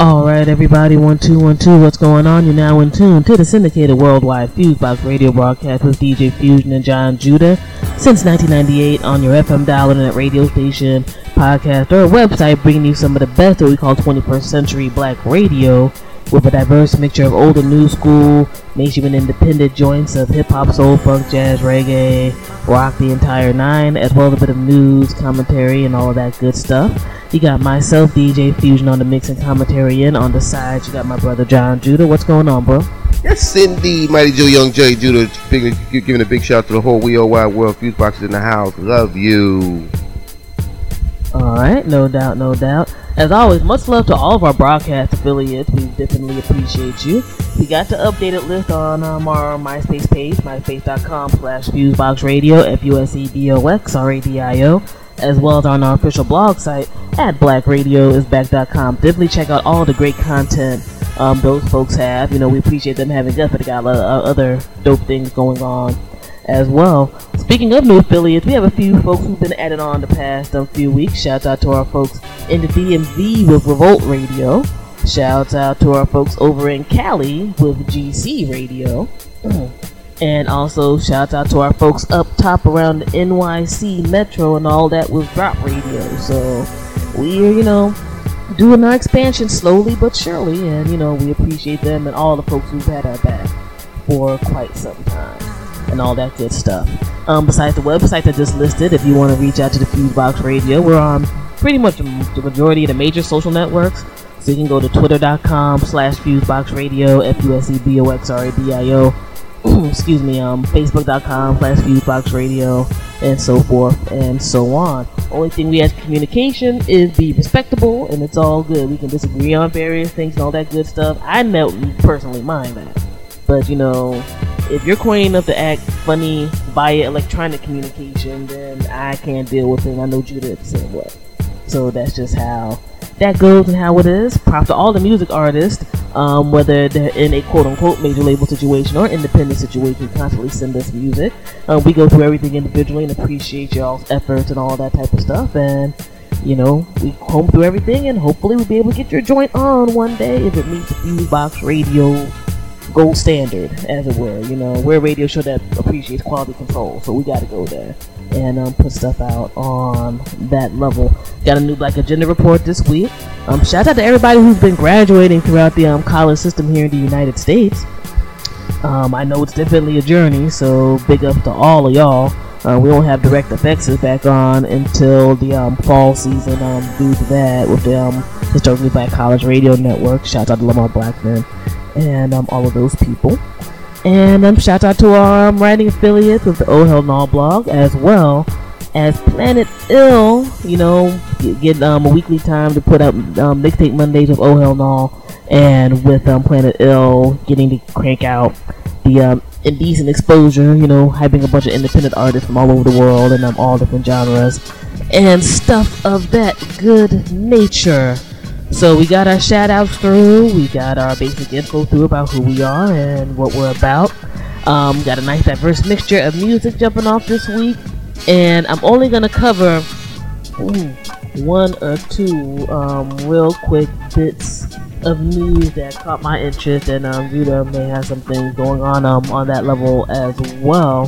All right, everybody, one two one two. What's going on? You're now in tune to the syndicated worldwide Fusebox radio broadcast with DJ Fusion and John Judah since 1998 on your FM dial internet radio station, podcast, or website, bringing you some of the best that we call 21st century black radio with a diverse mixture of old and new school, mainstream and independent joints of hip hop, soul, funk, jazz, reggae, rock, the entire nine, as well as a bit of news, commentary, and all of that good stuff. You got myself, DJ Fusion, on the mix and commentary, and on the side, you got my brother John Judah. What's going on, bro? Yes, indeed, Mighty Joe Young J Judah, giving a big shout out to the whole We Are Wide World Fuse Boxes in the house. Love you. All right, no doubt, no doubt. As always, much love to all of our broadcast affiliates. We definitely appreciate you. We got the updated list on um, our MySpace page, myspace.com slash fuseboxradio, F-U-S-E-B-O-X-R-A-D-I-O, as well as on our official blog site at blackradioisback.com. Definitely check out all the great content um, those folks have. You know, we appreciate them having us, but they got a lot of other dope things going on as well. Speaking of new affiliates, we have a few folks who've been added on the past um, few weeks. Shout out to our folks in the DMV with Revolt Radio. Shout out to our folks over in Cali with GC Radio. And also shout out to our folks up top around the NYC Metro and all that with Drop Radio. So we're, you know, doing our expansion slowly but surely, and you know, we appreciate them and all the folks who've had our back for quite some time and all that good stuff. Um, besides the website that just listed, if you want to reach out to the Fusebox Radio, we're on pretty much the majority of the major social networks. So you can go to twitter.com slash fuseboxradio, F-U-S-E-B-O-X-R-A-D-I-O, excuse me, um, facebook.com slash fuseboxradio, and so forth and so on. Only thing we ask communication is be respectable, and it's all good. We can disagree on various things and all that good stuff. I don't personally mind that. But, you know, if you're coy enough to act funny via electronic communication, then I can't deal with it. I know Judah the same way. So that's just how that goes and how it is. Props to all the music artists, um, whether they're in a quote unquote major label situation or independent situation, constantly send us music. Um, we go through everything individually and appreciate y'all's efforts and all that type of stuff. And you know, we comb through everything and hopefully we'll be able to get your joint on one day if it meets the Fusebox Radio gold standard, as it were. You know, we're a radio show that appreciates quality control, so we got to go there and um, put stuff out on that level. Got a new Black Agenda report this week. Um, shout out to everybody who's been graduating throughout the um, college system here in the United States. Um, I know it's definitely a journey, so big up to all of y'all. Uh, we won't have direct effects back on until the um, fall season um, due to that with the um, Historically Black College Radio Network. Shout out to Lamar Blackman and um, all of those people. And um, shout out to our um, writing affiliates with the Oh Hell Null blog as well as Planet Ill. You know, get, um, a weekly time to put up um, mixtape Mondays with Oh Hell Null, and with um, Planet Ill getting to crank out the um, indecent exposure. You know, hyping a bunch of independent artists from all over the world and um, all different genres and stuff of that good nature. So we got our shout outs through, we got our basic info through about who we are and what we're about. Um, got a nice diverse mixture of music jumping off this week, and I'm only gonna cover ooh, one or two um, real quick bits of news that caught my interest, and um, may have some things going on um, on that level as well.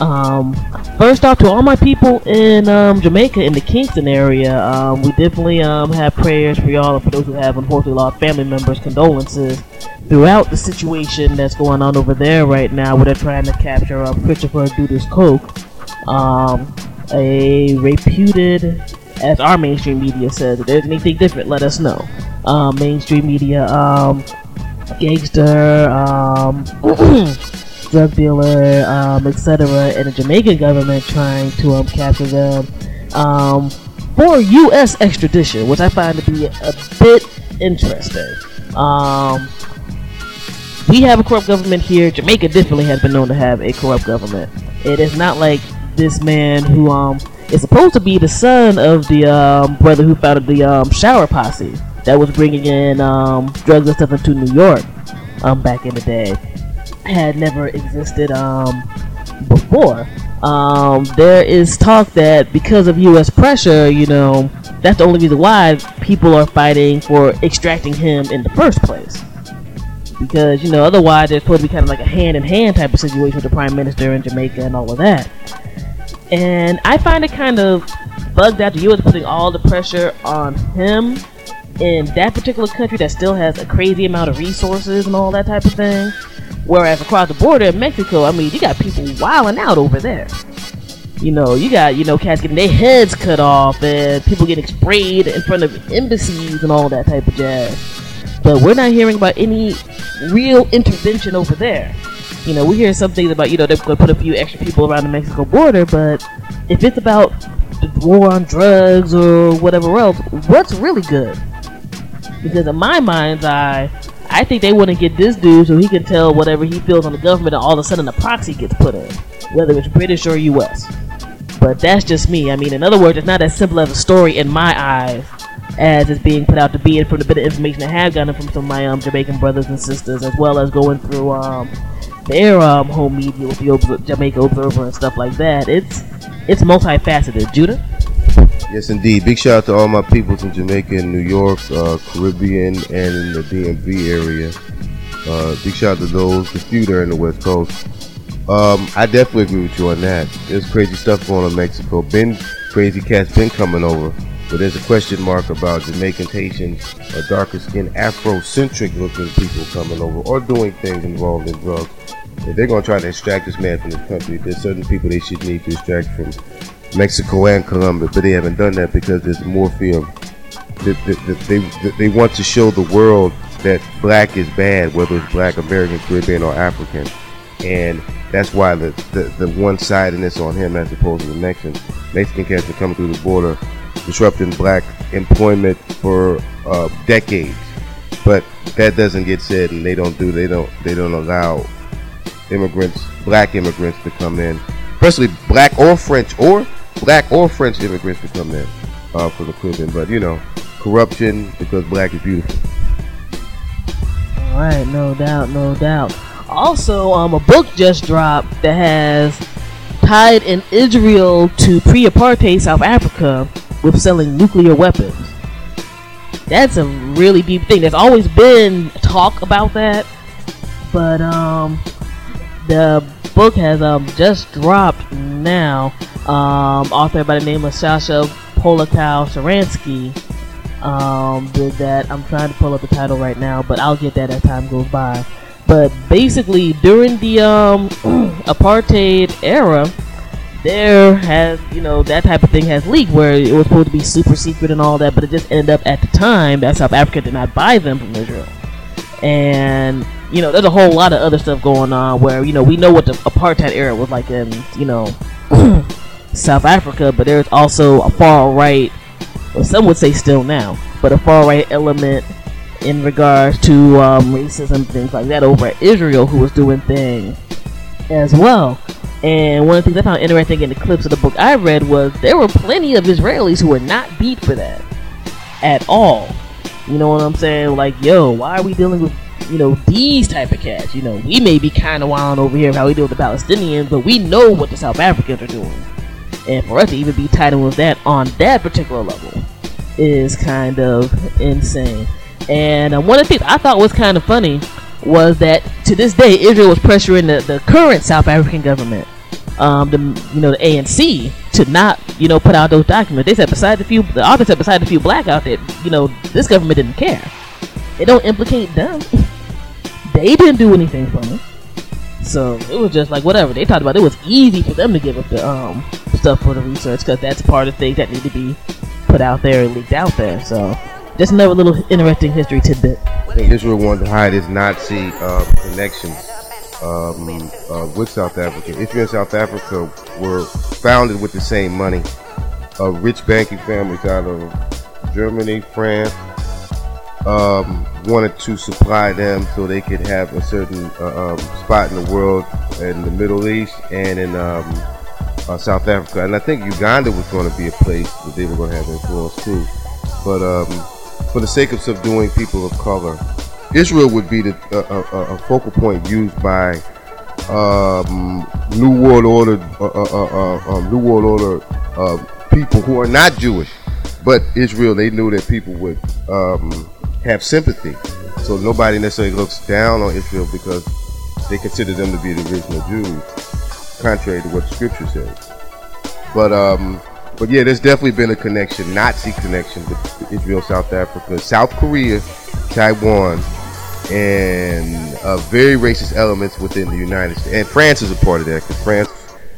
Um, first off, to all my people in um, Jamaica, in the Kingston area, um, we definitely um, have prayers for y'all and for those who have unfortunately lost family members, condolences throughout the situation that's going on over there right now where they're trying to capture uh, Christopher Dudus Coke, um, a reputed, as our mainstream media says, if there's anything different, let us know. Um, mainstream media, um, gangster, um, drug dealer, um, etc., and the Jamaican government trying to um, capture them um, for U.S. extradition, which I find to be a bit interesting. Um, we have a corrupt government here. Jamaica definitely has been known to have a corrupt government. It is not like this man who um is supposed to be the son of the um, brother who founded the Shower Posse that was bringing in drugs and stuff into New York back in the day. Had never existed um, before. Um, there is talk that because of U.S. pressure, you know, that's the only reason why people are fighting for extracting him in the first place. Because, you know, otherwise it's supposed to be kind of like a hand in hand type of situation with the Prime Minister in Jamaica and all of that. And I find it kind of bugged out the U.S. putting all the pressure on him in that particular country that still has a crazy amount of resources and all that type of thing. Whereas across the border in Mexico, I mean, you got people wilding out over there. You know, you got, you know, cats getting their heads cut off and people getting sprayed in front of embassies and all that type of jazz. But we're not hearing about any real intervention over there. You know, we hear some things about, you know, they're going to put a few extra people around the Mexico border, but if it's about the war on drugs or whatever else, what's really good? Because in my mind's eye, I think they want to get this dude so he can tell whatever he feels on the government, and all of a sudden a proxy gets put in, whether it's British or U.S. But that's just me. I mean, in other words, it's not as simple as a story in my eyes as it's being put out to be, and from the bit of information I have gotten from some of my um, Jamaican brothers and sisters, as well as going through um, their um, home media with the Jamaica Observer and stuff like that. It's it's multifaceted. Judah. Yes, indeed. Big shout out to all my peoples in Jamaica and New York, uh, Caribbean, and in the DMV area. Uh, big shout out to those, the few there in the West Coast. Um, I definitely agree with you on that. There's crazy stuff going on in Mexico. Been crazy cats been coming over, but there's a question mark about Jamaican, Haitian, or darker skinned Afrocentric looking people coming over or doing things involved in drugs. If they're gonna try to extract this man from this country, there's certain people they should need to extract from Mexico and Colombia, but they haven't done that because there's more fear. that, that they, they want to show the world that black is bad, whether it's black, American, Caribbean, or African, and that's why the, the, the one-sidedness on him as opposed to the Mexicans. Mexican cats are coming through the border, disrupting black employment for uh, decades, but that doesn't get said, and they don't do they don't they don't allow immigrants, black immigrants, to come in, especially black or French or black or French immigrants to come in uh, from the Caribbean. But you know, corruption because black is beautiful. All right, no doubt, no doubt. Also, um, a book just dropped that has tied in Israel to pre-apartheid South Africa with selling nuclear weapons. That's a really deep thing. There's always been talk about that, but um, the book has um just dropped now. Um, author by the name of Sasha Polakow Suransky um, did that. I'm trying to pull up the title right now, but I'll get that as time goes by. But basically, during the um, apartheid era, there has you know that type of thing has leaked where it was supposed to be super secret and all that, but it just ended up at the time that South Africa did not buy them from Israel, and you know there's a whole lot of other stuff going on where you know we know what the apartheid era was like in you know South Africa, but there's also a far right, or some would say still now, but a far right element in regards to um, racism, things like that over at Israel, who was doing things as well. And one of the things I found interesting in the clips of the book I read was there were plenty of Israelis who were not beat for that at all. You know what I'm saying? Like, yo, why are we dealing with you know these type of cats? You know, we may be kind of wild over here how we deal with the Palestinians, but we know what the South Africans are doing. And for us to even be in with that on that particular level is kind of insane. And uh, one of the things I thought was kind of funny was that to this day Israel was pressuring the, the current South African government, um, the you know the ANC, to not you know put out those documents. They said beside the few, the author said beside the few black out there, you know this government didn't care. It don't implicate them. they didn't do anything for me. So it was just like whatever they talked about. It was easy for them to give up the um stuff for the research because that's part of things that need to be put out there and leaked out there. So just another little interesting history tidbit. Israel wanted to hide its Nazi uh, connections um, uh, with South Africa. Israel and South Africa were founded with the same money. Uh, rich banking families out of Germany, France, um, wanted to supply them so they could have a certain uh, um, spot in the world, in the Middle East, and in um, uh, South Africa, and I think Uganda was going to be a place that they were going to have influence too. But um, for the sake of subduing people of color, Israel would be the uh, a focal point used by um, New World Order, uh, uh, uh, um, New World Order people who are not Jewish, but Israel. They knew that people would have sympathy, so nobody necessarily looks down on Israel because they consider them to be the original Jews, contrary to what the Scripture says. But um, but yeah, there's definitely been a connection, Nazi connection with Israel, South Africa, South Korea, Taiwan, and uh, very racist elements within the United States. And France is a part of that because France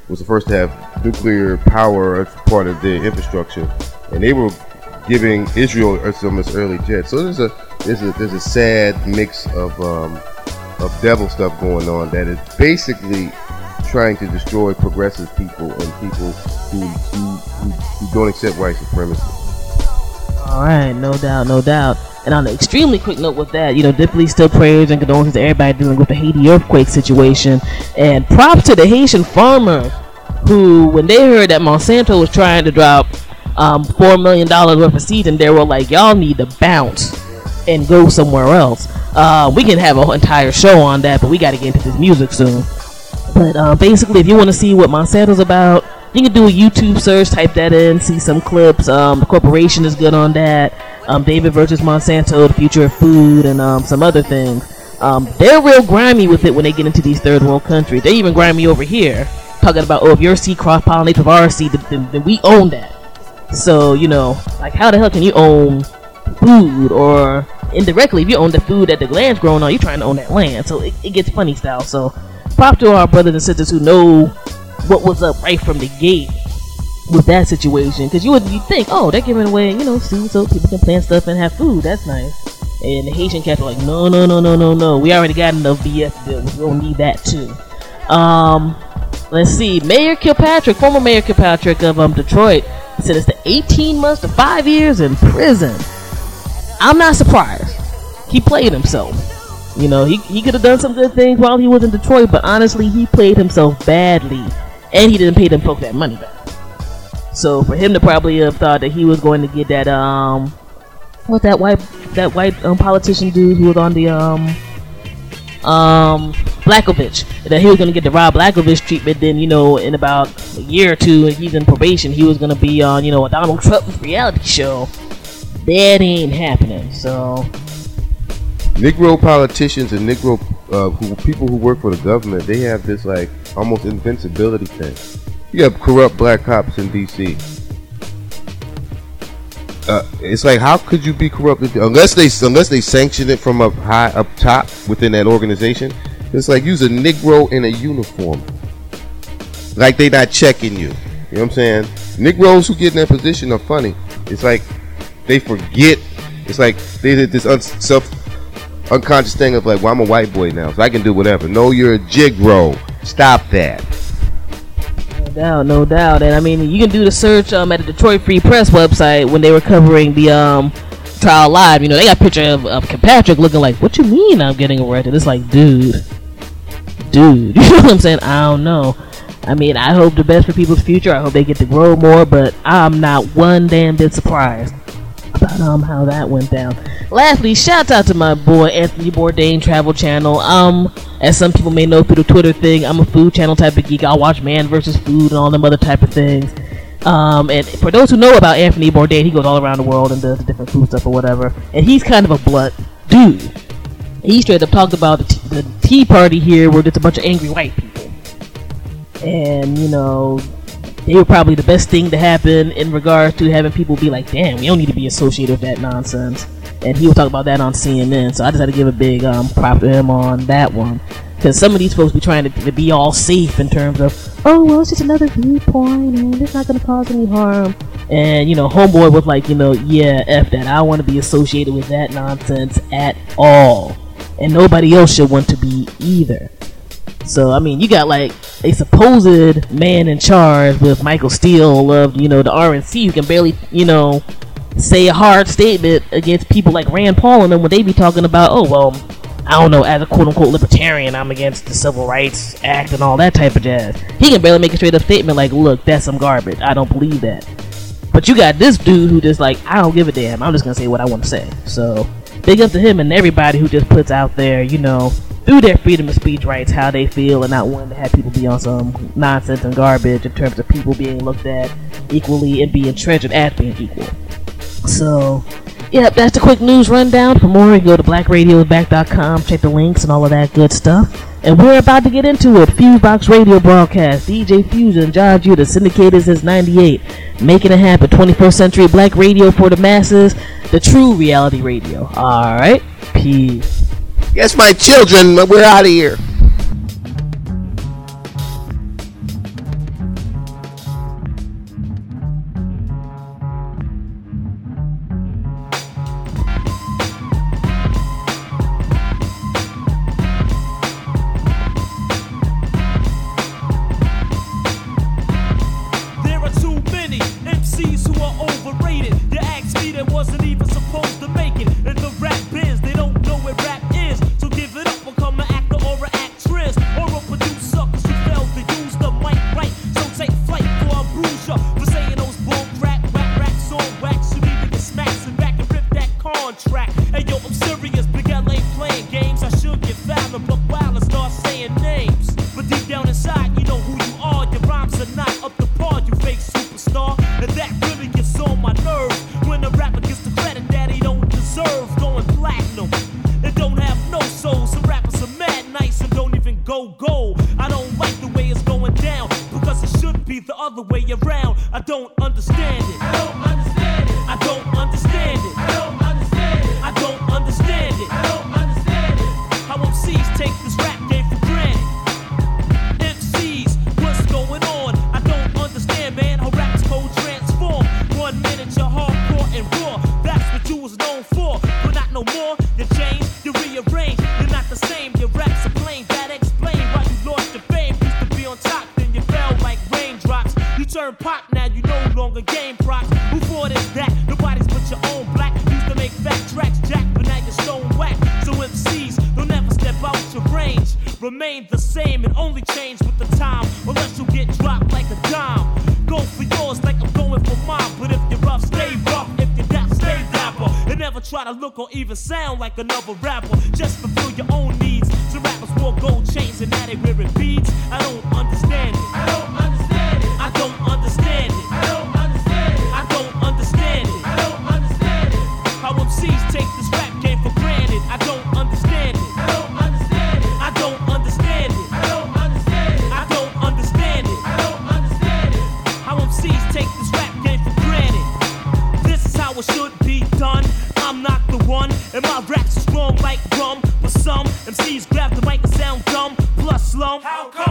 was the first to have nuclear power as part of their infrastructure, and they were giving Israel some of its early jets. So there's a there's a there's a sad mix of um, of devil stuff going on that is basically trying to destroy progressive people and people who who, who, who don't accept white supremacy. All right, no doubt, no doubt. And on an extremely quick note with that, you know, definitely still prayers and condolences to everybody dealing with the Haiti earthquake situation. And props to the Haitian farmer who, when they heard that Monsanto was trying to drop um, $4 million worth of seeds, and they were like, y'all need to bounce and go somewhere else. Uh, we can have an entire show on that, but we got to get into this music soon. But uh, basically, if you want to see what Monsanto's about, you can do a YouTube search, type that in, see some clips. Um, the corporation is good on that. Um, David versus Monsanto, the future of food, and um, some other things. Um, they're real grimy with it when they get into these third world countries. They even grimy over here, talking about, oh, if your seed cross pollinates with our seed, then, then we own that. So, you know, like, how the hell can you own food? Or indirectly, if you own the food that the land's growing on, you're trying to own that land. So it, it gets funny style. So, prop to our brothers and sisters who know what was up right from the gate with that situation. Because you would you think oh they're giving away you know seeds so people can plant stuff and have food. That's nice. And the Haitian cats are like no no no no no no. We already got enough BS bills. We don't need that too. Um let's see. Mayor Kilpatrick former Mayor Kilpatrick of um Detroit sentenced to 18 months to five years in prison. I'm not surprised. He played himself. You know he, he could have done some good things while he was in Detroit but honestly he played himself badly. And he didn't pay them folk that money back. So for him to probably have thought that he was going to get that um what that white that white um, politician dude who was on the um um Blagojevich that he was going to get the Rod Blagojevich treatment then you know in about a year or two he's in probation he was going to be on you know a Donald Trump reality show. That ain't happening so. Negro politicians and Negro uh, who, people who work for the government they have this like almost invincibility thing. You have corrupt black cops in D.C. Uh, it's like how could you be corrupt unless they unless they sanction it from up high up top within that organization? It's like use a Negro in a uniform, like they not checking you. You know what I'm saying? Negroes who get in that position are funny. It's like they forget. It's like they did this un- self unconscious thing of like, well, I'm a white boy now, so I can do whatever. No, you're a jigro. Stop that doubt, no doubt. And I mean, you can do the search um, at the Detroit Free Press website when they were covering the um, trial live. You know, they got a picture of, of Kilpatrick looking like, "What you mean I'm getting arrested?" It's like, dude, dude. You know what I'm saying? I don't know. I mean, I hope the best for people's future. I hope they get to grow more, but I'm not one damn bit surprised about um how that went down. Lastly, shout out to my boy Anthony Bourdain Travel Channel. Um, as some people may know through the Twitter thing, I'm a food channel type of geek. I'll watch Man versus Food and all them other type of things. Um, and for those who know about Anthony Bourdain, he goes all around the world and does different food stuff or whatever. And he's kind of a blunt dude. He straight up talked about the, the Tea Party here, where it's a bunch of angry white people. And you know, they were probably the best thing to happen in regards to having people be like, damn, we don't need to be associated with that nonsense. And he was talk about that on CNN, so I just had to give a big um, prop to him on that one. Because some of these folks be trying to, to, be all safe in terms of, oh, well, it's just another viewpoint and it's not going to cause any harm. And, you know, Homeboy was like, you know, yeah, F that. I don't want to be associated with that nonsense at all. And nobody else should want to be either. So I mean, you got like a supposed man in charge with Michael Steele of you know the RNC who can barely you know say a hard statement against people like Rand Paul and them when they be talking about oh well I don't know as a quote unquote libertarian I'm against the Civil Rights Act and all that type of jazz. He can barely make a straight up statement like look that's some garbage I don't believe that. But you got this dude who just like I don't give a damn I'm just gonna say what I want to say. So big up to him and everybody who just puts out there you know through their freedom of speech rights how they feel and not wanting to have people be on some nonsense and garbage in terms of people being looked at equally and being treasured as being equal. So, yep, that's the quick news rundown. For more, you go to blackradiosback.com, check the links and all of that good stuff. And we're about to get into it. Fusebox Radio broadcast. DJ Fusion, John Judah, syndicated since 98. Making it happen. 21st century black radio for the masses. The true reality radio. Alright? Peace. Guess my children, we're out of here. and game props. Who bought is that? Nobody's but your own black. Used to make fat tracks, jack, but now you're stone whack. So MCs, don't ever step out your range. Remain the same and only change with the time, unless you get dropped like a dime. Go for yours like I'm going for mine, but if you're rough, stay rough. If you're dap, stay dapper. And never try to look or even sound like another rapper. Just fulfill your own needs. So rappers wore gold chains and now they wearing beads. I don't understand it. I don't MCs take this rap game for granted. I don't understand it. I don't understand it. I don't understand it. I don't understand it. I don't understand it. How MCs take this rap game for granted. This is how it should be done. I'm not the one, and my raps is wrong like rum. But some MCs grab the mic and sound dumb. Plus slum. How come?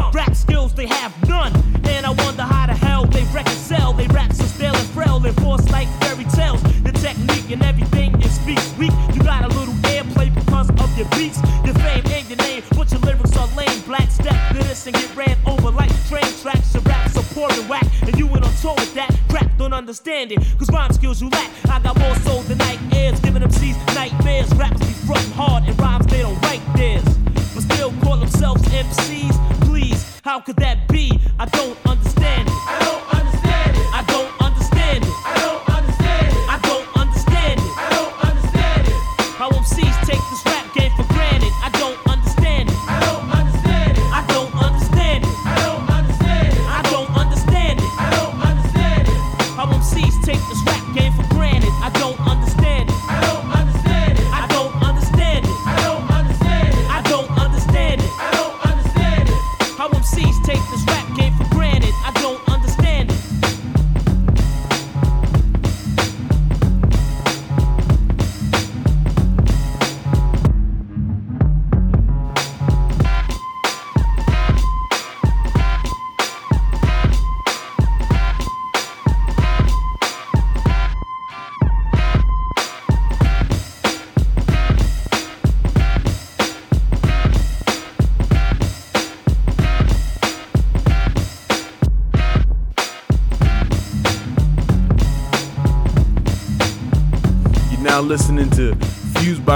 understand it. Cause rhyme skills you lack, I got more soul than night airs. Giving them C's nightmares. rappers be front hard and rhymes they don't write theirs. But still call themselves MCs, please. How could that be?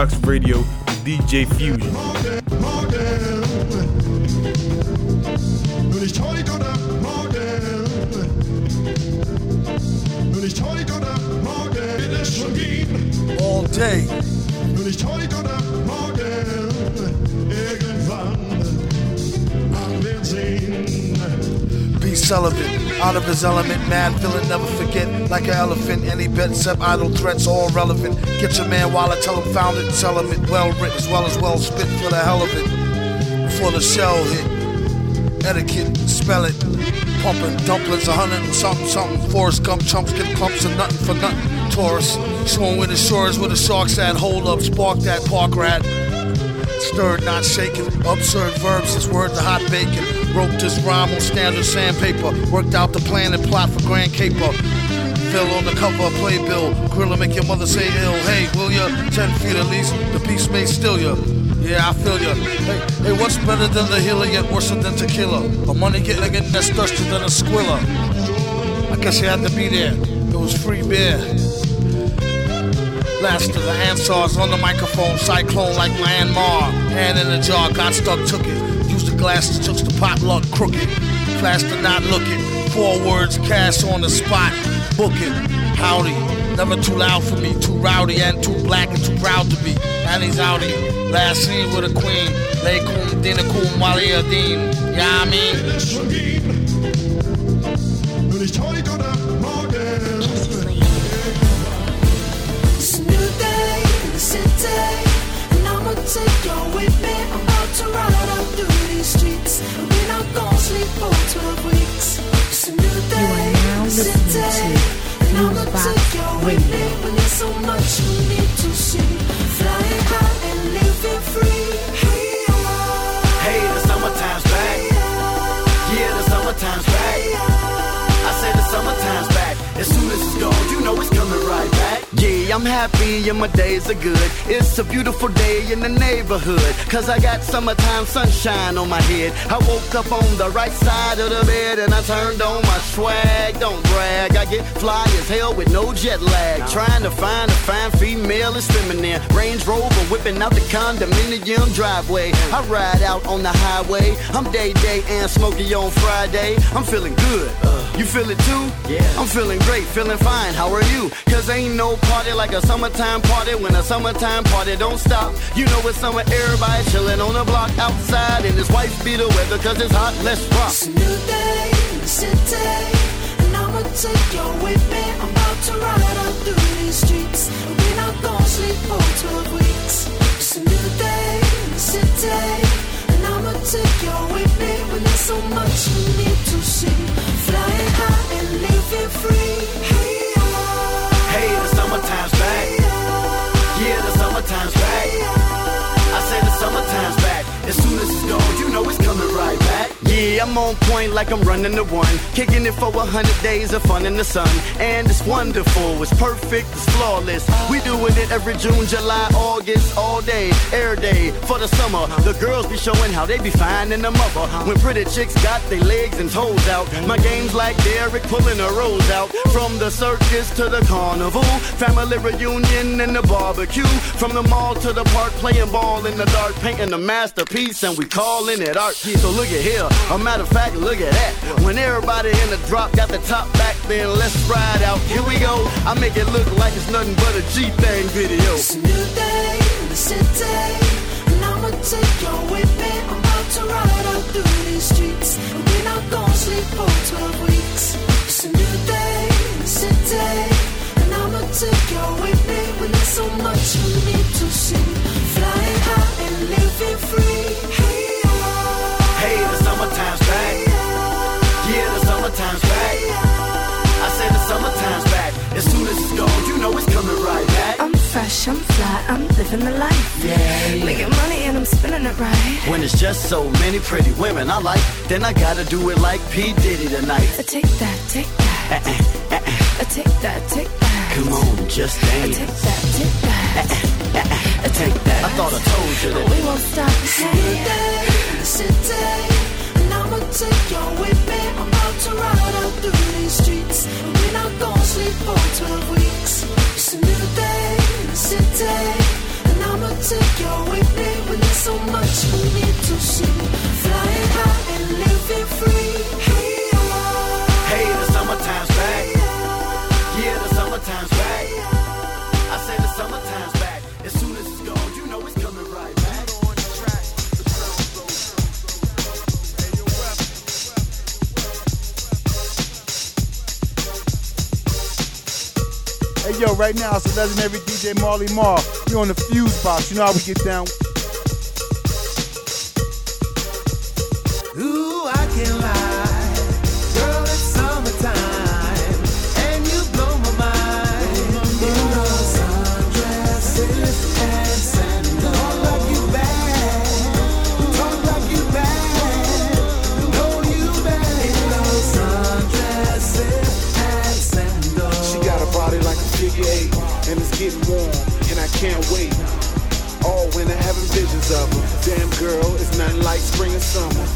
Box Radio DJ Fusion. All day. Nur heute oder morgen, irgendwann. B. Sullivan, out of his element, man, feeling never forget. Like an elephant, any bets up, idle threats, all relevant. Get your man while I tell him found it, tell him it well written as well as well spit for the hell of it. Before the shell hit, etiquette, spell it. Pumping dumplings, a hundred and something, something. Forrest Gump chumps get clumps and nothing for nothing. Taurus, showing with the shores where the sharks at. Hold up, spark that park rat. Stirred, not shaken. Absurd verbs, his words are hot bacon. Wrote this rhyme on standard sandpaper. Worked out the plan and plot for Grand Caper. Phil on the cover of Playbill. Grilla make your mother say ill. Hey, will ya? Ten feet at least, the beast may steal ya. Yeah, I feel ya. Hey, hey, what's better than the healer yet worse than tequila? A money getting again that's thirsty than a squiller. I guess you had to be there. It was free beer. Last of the Ansars on the microphone, cyclone like Myanmar. Hand in the jar, got stuck, took it. Used the glasses, took the potluck, crooked. To not looking. Four words, cash on the spot, book it. Howdy, never too loud for me, too rowdy and too black and too proud to be. And he's outie. Last scene with a queen. Lay kum, dina kum, wali adin. Yeah, I mean. I'm happy and my days are good. It's a beautiful day in the neighborhood. Cause I got summertime sunshine on my head. I woke up on the right side of the bed and I turned on my swag. Don't brag, I get fly as hell with no jet lag. Trying to find a fine female is feminine. Range Rover whipping out the condominium driveway. I ride out on the highway. I'm day day and smoky on Friday. I'm feeling good. You feel it too? Yeah. I'm feeling great, feeling fine. How are you? Cause ain't no party like a summertime party when a summertime party don't stop. You know it's summer, everybody chilling on the block outside and his wife be the weather cause it's hot, let's rock. It's a new day in the city, and I'ma take you with me. I'm about to ride out through these streets, I'm on point like I'm running the one. Kicking it for a hundred days of fun in the sun. And it's wonderful, it's perfect, it's flawless. We doing it every June, July, August, all day, every day for the summer. The girls be showing how they be finding the mother. When pretty chicks got their legs and toes out. My game's like Derek pulling a rose out. From the circus to the carnival. Family reunion and the barbecue. From the mall to the park, playing ball in the dark, painting a masterpiece, and we calling it art. So look at here, a matter of fact, look at that. When everybody in the drop got the top back, then let's ride out. Here we go. I make it look like it's nothing but a G thing video. It's a new day in the city, and I'ma take you with me. I'm about to ride out through these streets, and we're not gonna sleep for 12 weeks. It's a new day in the city, and I'ma take you with me. When there's so much we need to see, flying high and living free. Fresh, I'm fly, I'm living the life. Yeah. Making money and I'm spending it right. When it's just so many pretty women I like, then I gotta do it like P. Diddy tonight. I take that, take that. Uh-uh, uh-uh. I take that, take that. Come on, just I dance. take that, take that. Uh-uh, I take that. I thought I told you that. We won't stop. It's a new day in the city, and I'ma take you with me. I'm about to ride out through these streets, and we're not gonna sleep for 12 weeks. It's a new day so much you need to see. Flying high and living free. Hey yo, right now it's the legendary DJ Marley Marl. You on the fuse box. You know how we get down. Getting warm, and I can't wait. When I'm having visions of her. Damn girl, it's nothing like spring and summer.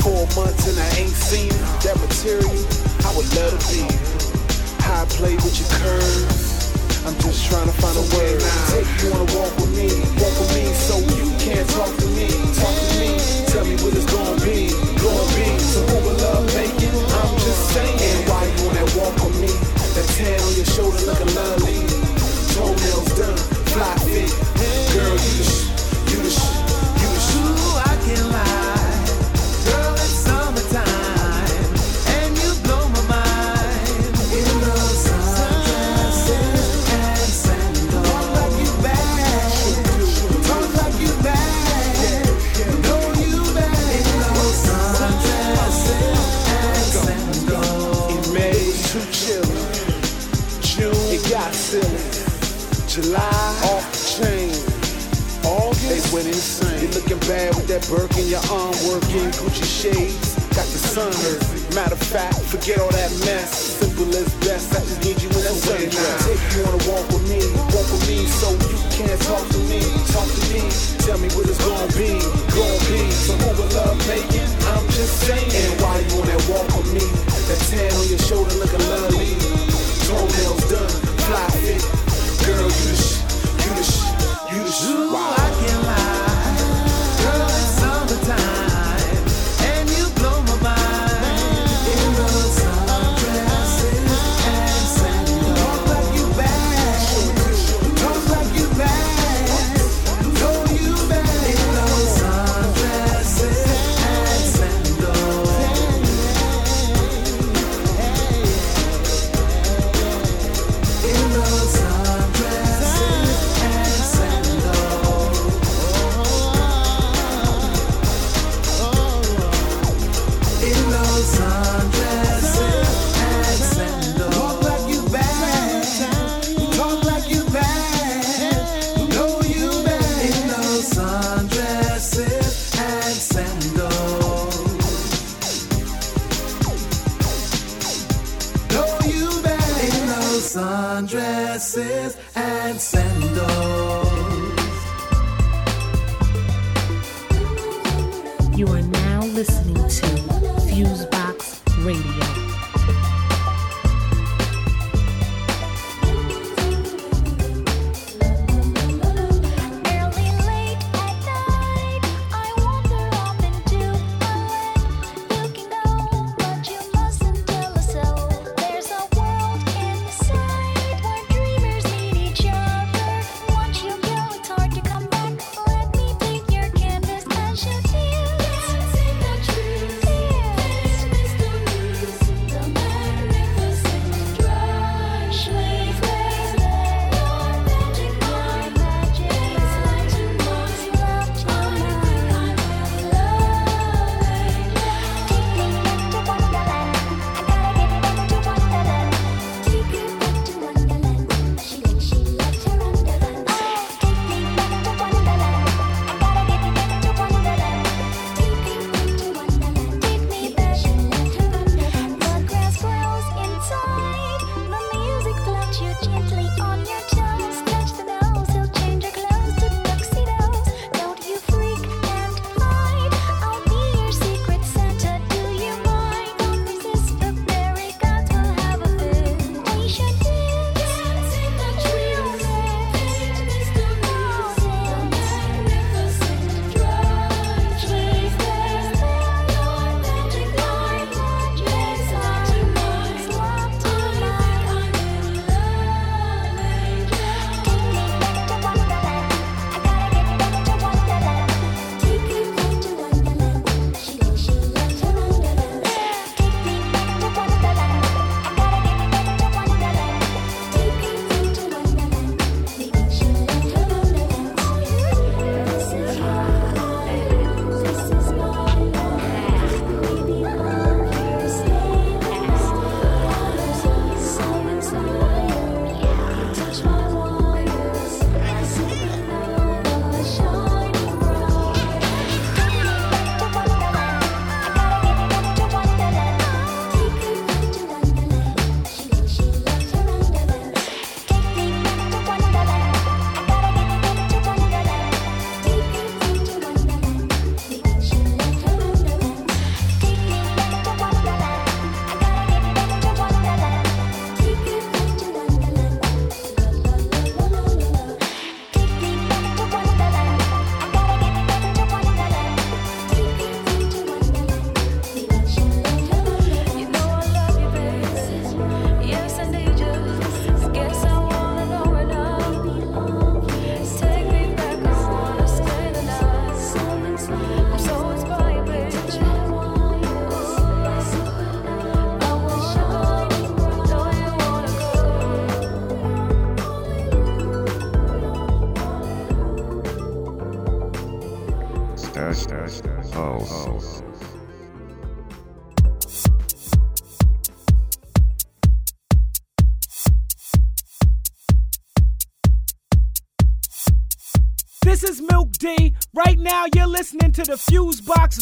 Four months and I ain't seen that material. I would love to be. How I play with your curves. I'm just trying to find a way now. Take you wanna walk with me, walk with me, so you can't talk to me, talk to me. Tell me what it's gonna be, gonna be. So who will love making? I'm just saying. Why you on that walk with me? That tan on your shoulder looking lovely. Fit. Girl, you the that Burke in your arm working. Gucci shades, got the sun hurt. Matter of fact, forget all that mess. Simple as best, I just need you in that sundress. Take you on a walk with me, walk with me, so you can't talk to me, talk to me. Tell me what it's gonna be, gonna be. So who will love making? I'm just saying. And why you on that walk with me? That tan on your shoulder looking lovely. Toenails done, fly fit. Girl, you the sh, you the sh, you the sh. Wow.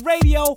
Radio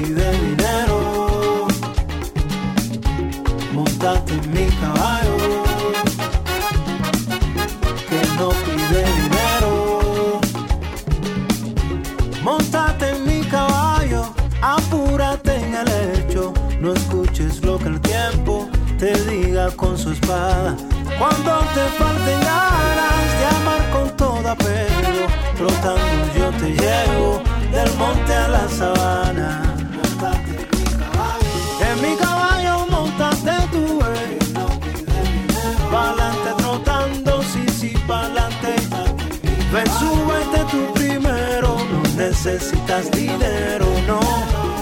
y de dinero. Montate en mi caballo, que no pide dinero. Montate en mi caballo, apúrate en el hecho. No escuches lo que el tiempo te diga con su espada. Cuando te falten ganas de amar con toda pena flotando yo te llevo del monte a la sabana. Mi caballo montaste tú, eh. Pa'lante trotando, sí, sí, pa'lante. Ven, súbete tú primero, no necesitas dinero, no.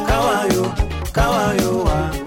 Caballo, caballo, va.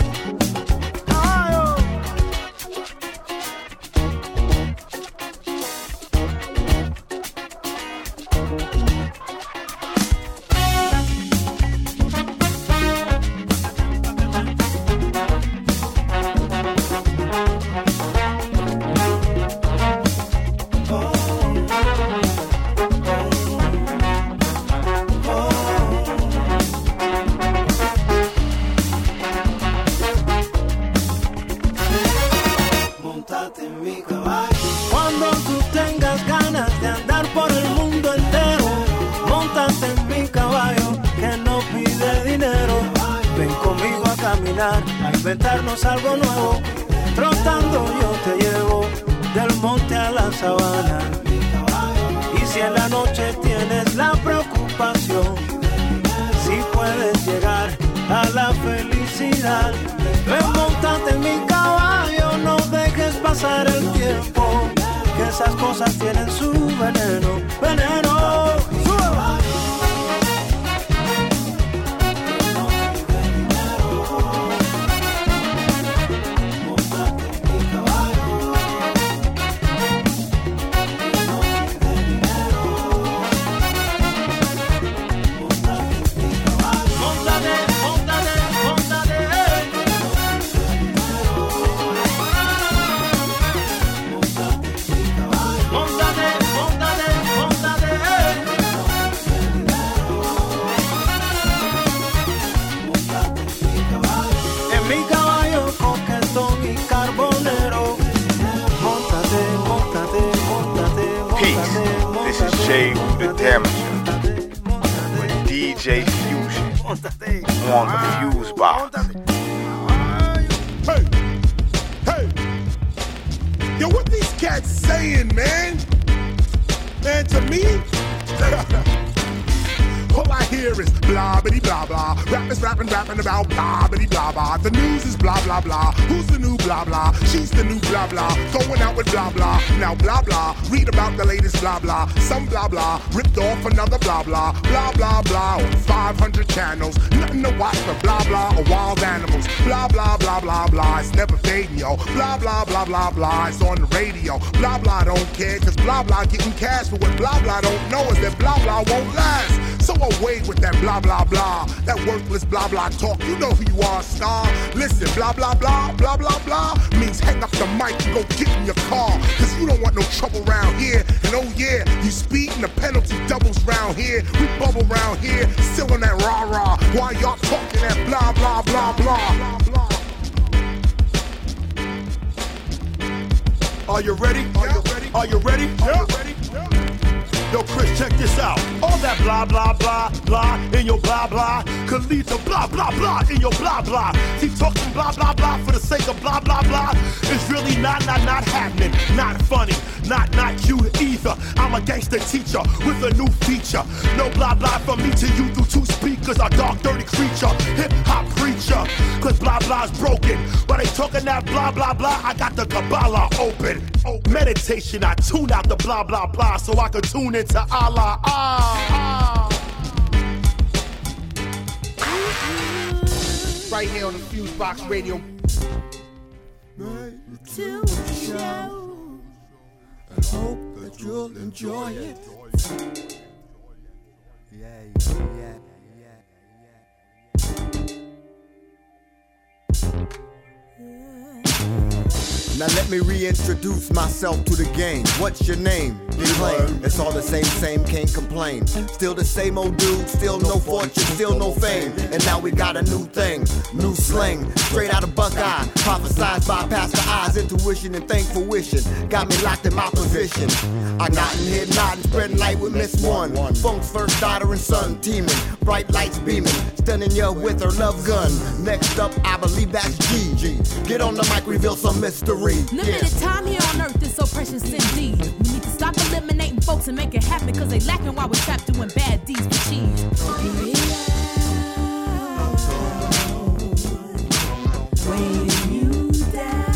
feature. No blah blah from me to you through two speakers. A dark, dirty creature, hip hop preacher. Cause blah blah's broken. But they talking that blah blah blah. I got the Kabbalah open. Meditation, I tune out the blah blah blah so I can tune into Allah. Ah, ah. Right here on the Fusebox Radio Still the same old dude, still no fortune, still no fame. And now we got a new thing, new slang, straight out of Buckeye. Prophesized by Pastor Eyes, intuition and thankful wishing. Got me locked in my position. I got in here nodding, spreading light with Miss One. Funk's first daughter and son teaming, bright lights beaming, stunning you with her love gun. Next up, I believe that's G. Get on the mic, reveal some mystery. Limited time here on earth is so precious indeed. Stop eliminating folks and make it happen, cause they lacking while we're trapped doing bad deeds for cheese. Weighing you down.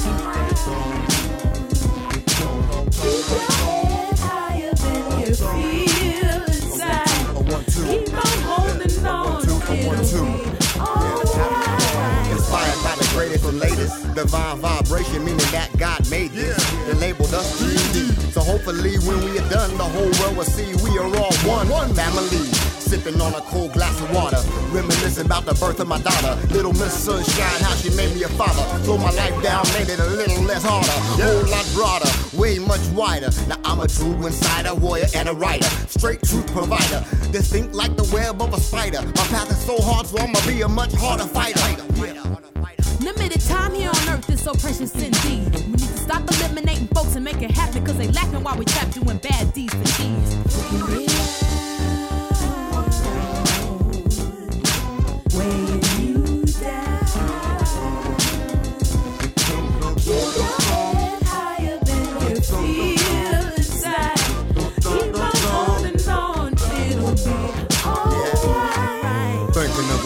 Keep your head higher than you feel inside. Keep on holding on. Inspired latest. Divine vibration, meaning that God made this. Yeah. They labeled us hopefully, when we are done, the whole world will see we are all one, one family. Sipping on a cold glass of water, reminiscing about the birth of my daughter. Little Miss Sunshine, how she made me a father. Slow my life down, made it a little less harder. Whole lot broader, way much wider. Now I'm a true insider, warrior, and a writer. Straight truth provider. Distinct like the web of a spider. My path is so hard, so I'ma be a much harder fighter. Limited time here on earth is so precious indeed. We stop eliminating folks and make it happen cause they lacking while we're trapped doing bad deeds for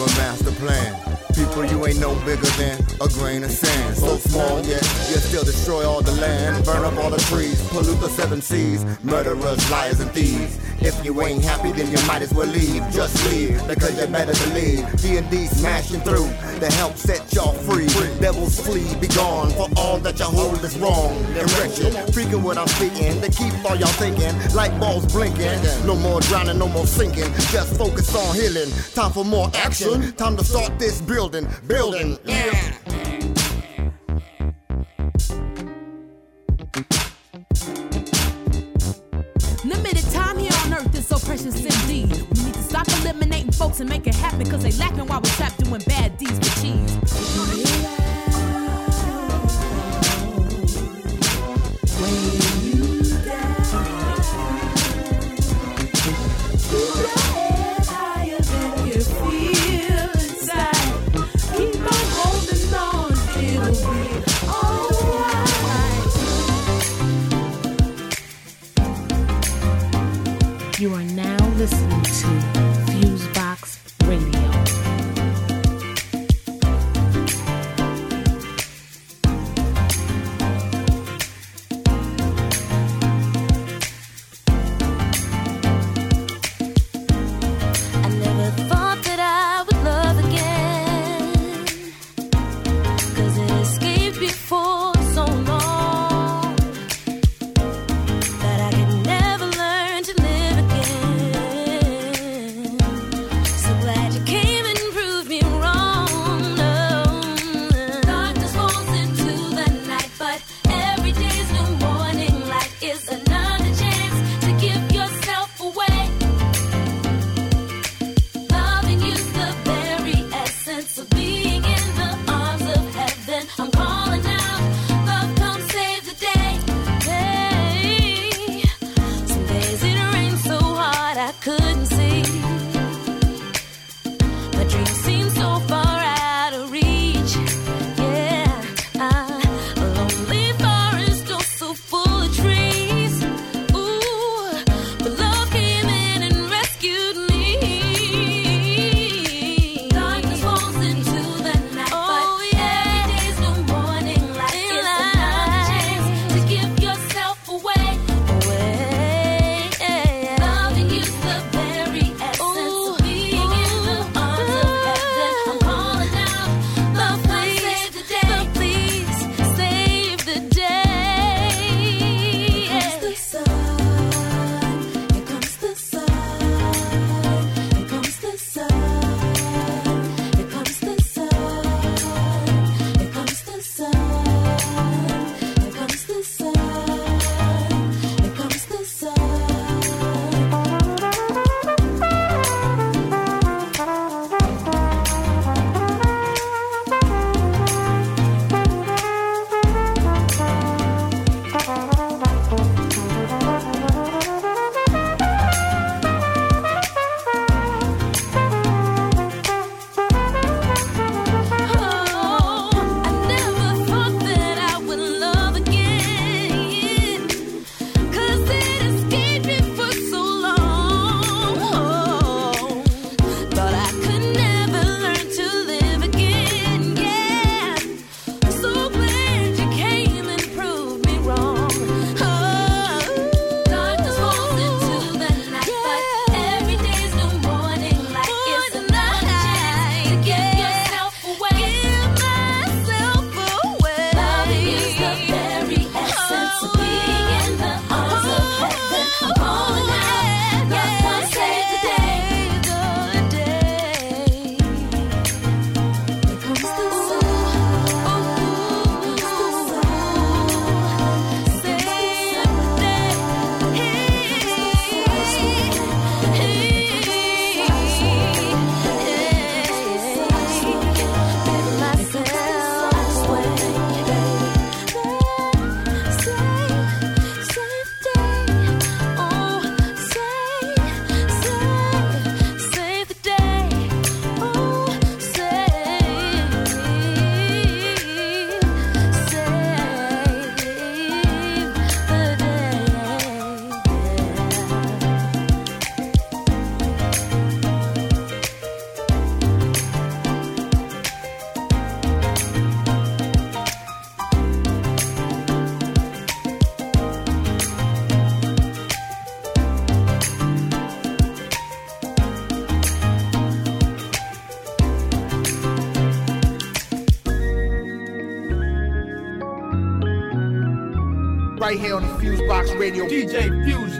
a master plan. People, you ain't no bigger than a grain of sand. So small, yet you still destroy all the land, burn up all the trees, pollute the seven seas, murderers, liars, and thieves. If you ain't happy, then you might as well leave. Just leave, because you better to leave. D&D smashing through to help set y'all free. Devils flee, be gone, for all that y'all hold is wrong wretched. Freaking what I'm speaking, to keep all y'all thinking, light bulbs blinking. No more drowning, no more sinking, just focus on healing. Time for more action, time to start this building, building. Yeah. Limited time here on earth is so precious indeed. We need to stop eliminating folks and make it happen cause they lacking while we're trapped doing bad deeds for cheese. You are now Radio. DJ Fusion.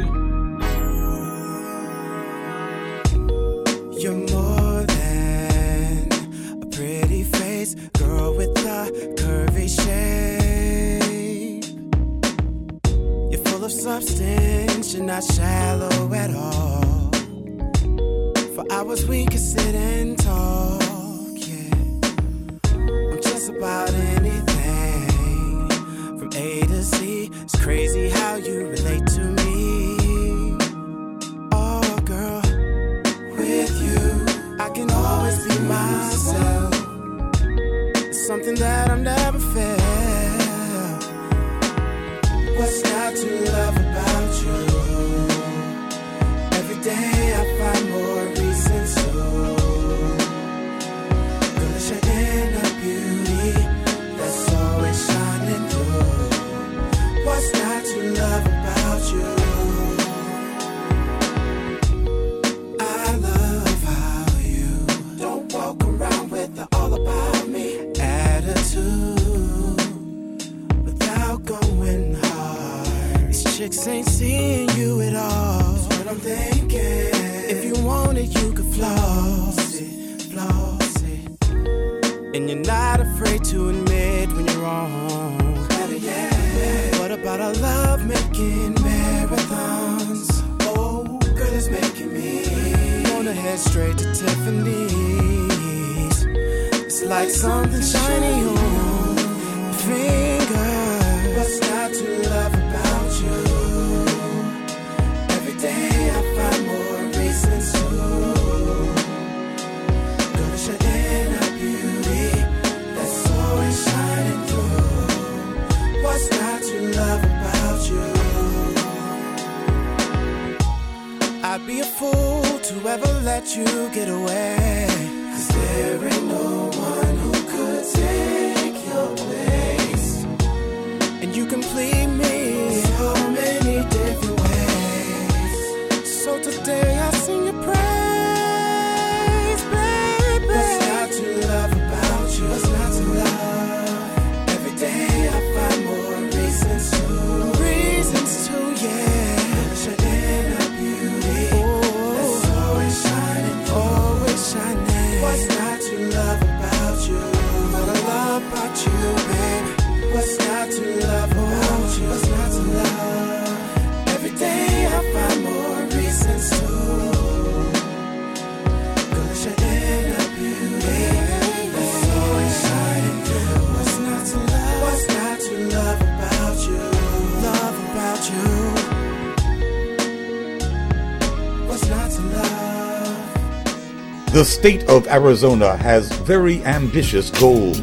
The state of Arizona has very ambitious goals.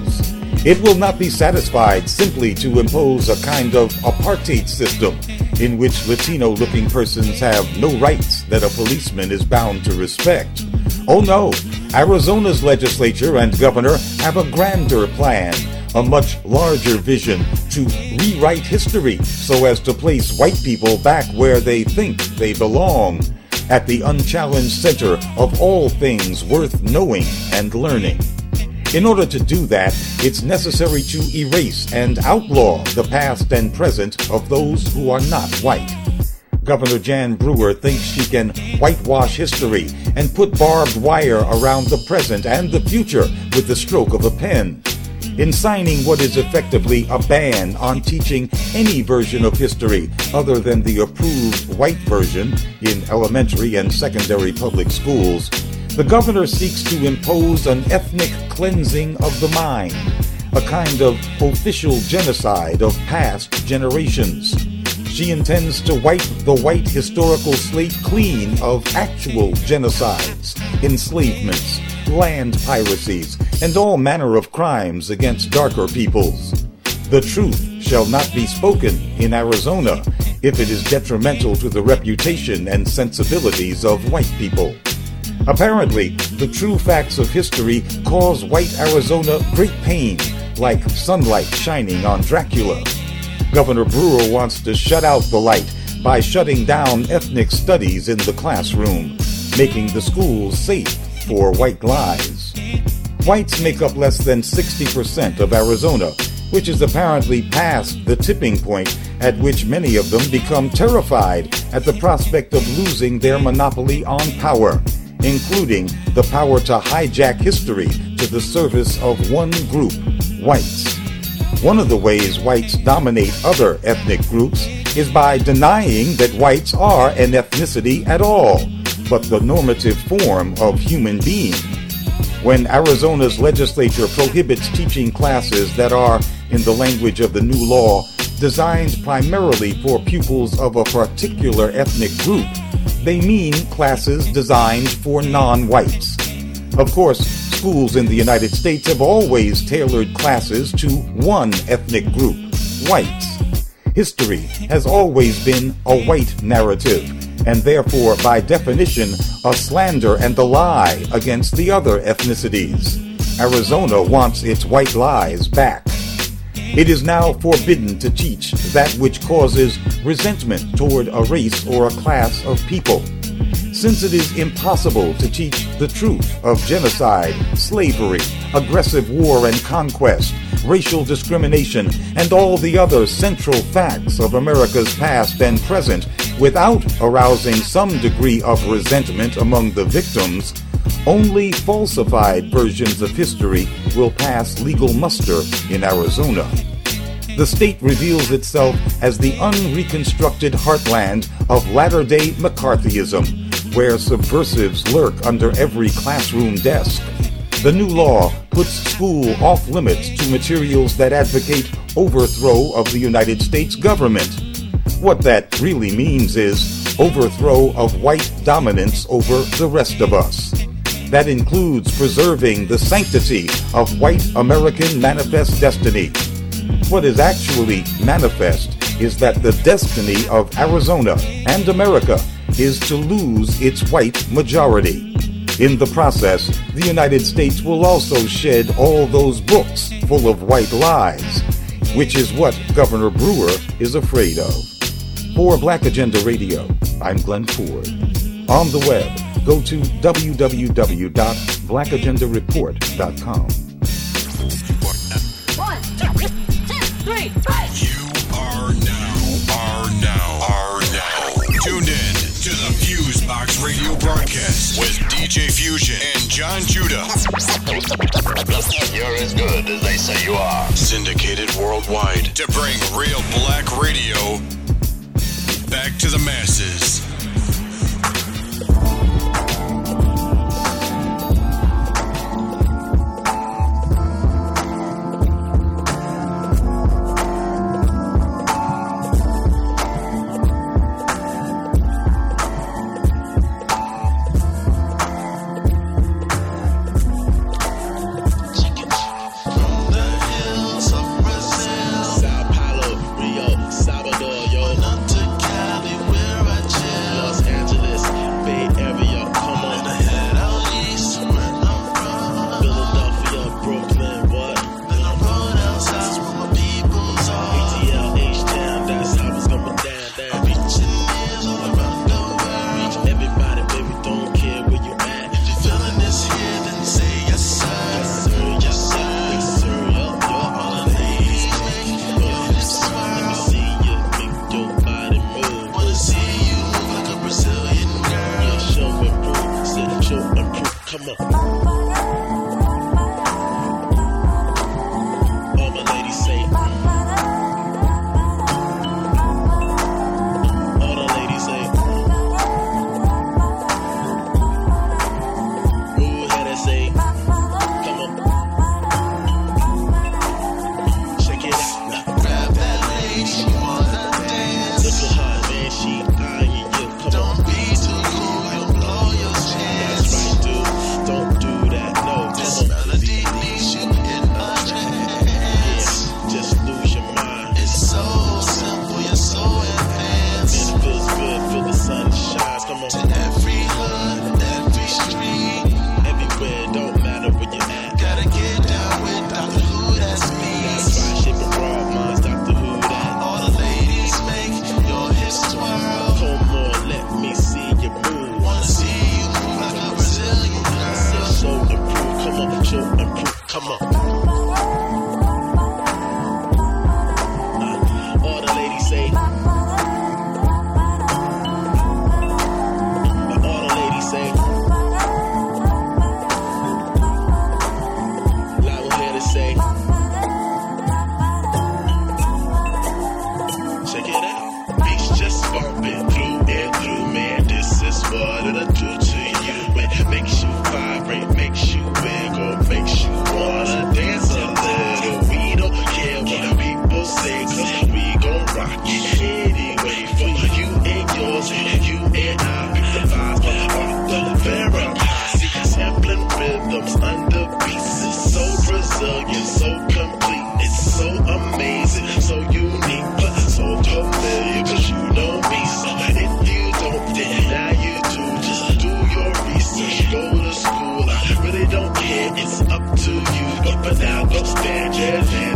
It will not be satisfied simply to impose a kind of apartheid system in which Latino looking persons have no rights that a policeman is bound to respect. Oh no, Arizona's legislature and governor have a grander plan, a much larger vision to rewrite history so as to place white people back where they think they belong, at the unchallenged center of all things worth knowing and learning. In order to do that, it's necessary to erase and outlaw the past and present of those who are not white. Governor Jan Brewer thinks she can whitewash history and put barbed wire around the present and the future with the stroke of a pen. In signing what is effectively a ban on teaching any version of history other than the approved white version in elementary and secondary public schools, the governor seeks to impose an ethnic cleansing of the mind, a kind of official genocide of past generations. She intends to wipe the white historical slate clean of actual genocides, enslavements, land piracies, and all manner of crimes against darker peoples. The truth shall not be spoken in Arizona if it is detrimental to the reputation and sensibilities of white people. Apparently, the true facts of history cause white Arizona great pain, like sunlight shining on Dracula. Governor Brewer wants to shut out the light by shutting down ethnic studies in the classroom, making the schools safe for white lies. Whites make up less than 60% of Arizona, which is apparently past the tipping point at which many of them become terrified at the prospect of losing their monopoly on power, including the power to hijack history to the service of one group, whites. One of the ways whites dominate other ethnic groups is by denying that whites are an ethnicity at all, but the normative form of human being. When Arizona's legislature prohibits teaching classes that are, in the language of the new law, designed primarily for pupils of a particular ethnic group, they mean classes designed for non whites. Of course, schools in the United States have always tailored classes to one ethnic group, whites. History has always been a white narrative, and therefore, by definition, a slander and a lie against the other ethnicities. Arizona wants its white lies back. It is now forbidden to teach that which causes resentment toward a race or a class of people. Since it is impossible to teach the truth of genocide, slavery, aggressive war and conquest, racial discrimination, and all the other central facts of America's past and present without arousing some degree of resentment among the victims, only falsified versions of history will pass legal muster in Arizona. The state reveals itself as the unreconstructed heartland of latter day McCarthyism, where subversives lurk under every classroom desk. The new law puts school off limits to materials that advocate overthrow of the United States government. What that really means is overthrow of white dominance over the rest of us. That includes preserving the sanctity of white American manifest destiny. What is actually manifest is that the destiny of Arizona and America is to lose its white majority. In the process, the United States will also shed all those books full of white lies, which is what Governor Brewer is afraid of. For Black Agenda Radio, I'm Glen Ford. On the web, go to www.blackagendareport.com. One, two, two, three, five. Are now, are now, are now tuned in to the Fusebox Radio broadcast with DJ Fusion and John Judah. You're as good as they say you are. Syndicated worldwide to bring real black radio back to the masses. cause you know me. So if you don't, then now you do. Just do your research, go to school. I really don't care, it's up to you. But now, stand your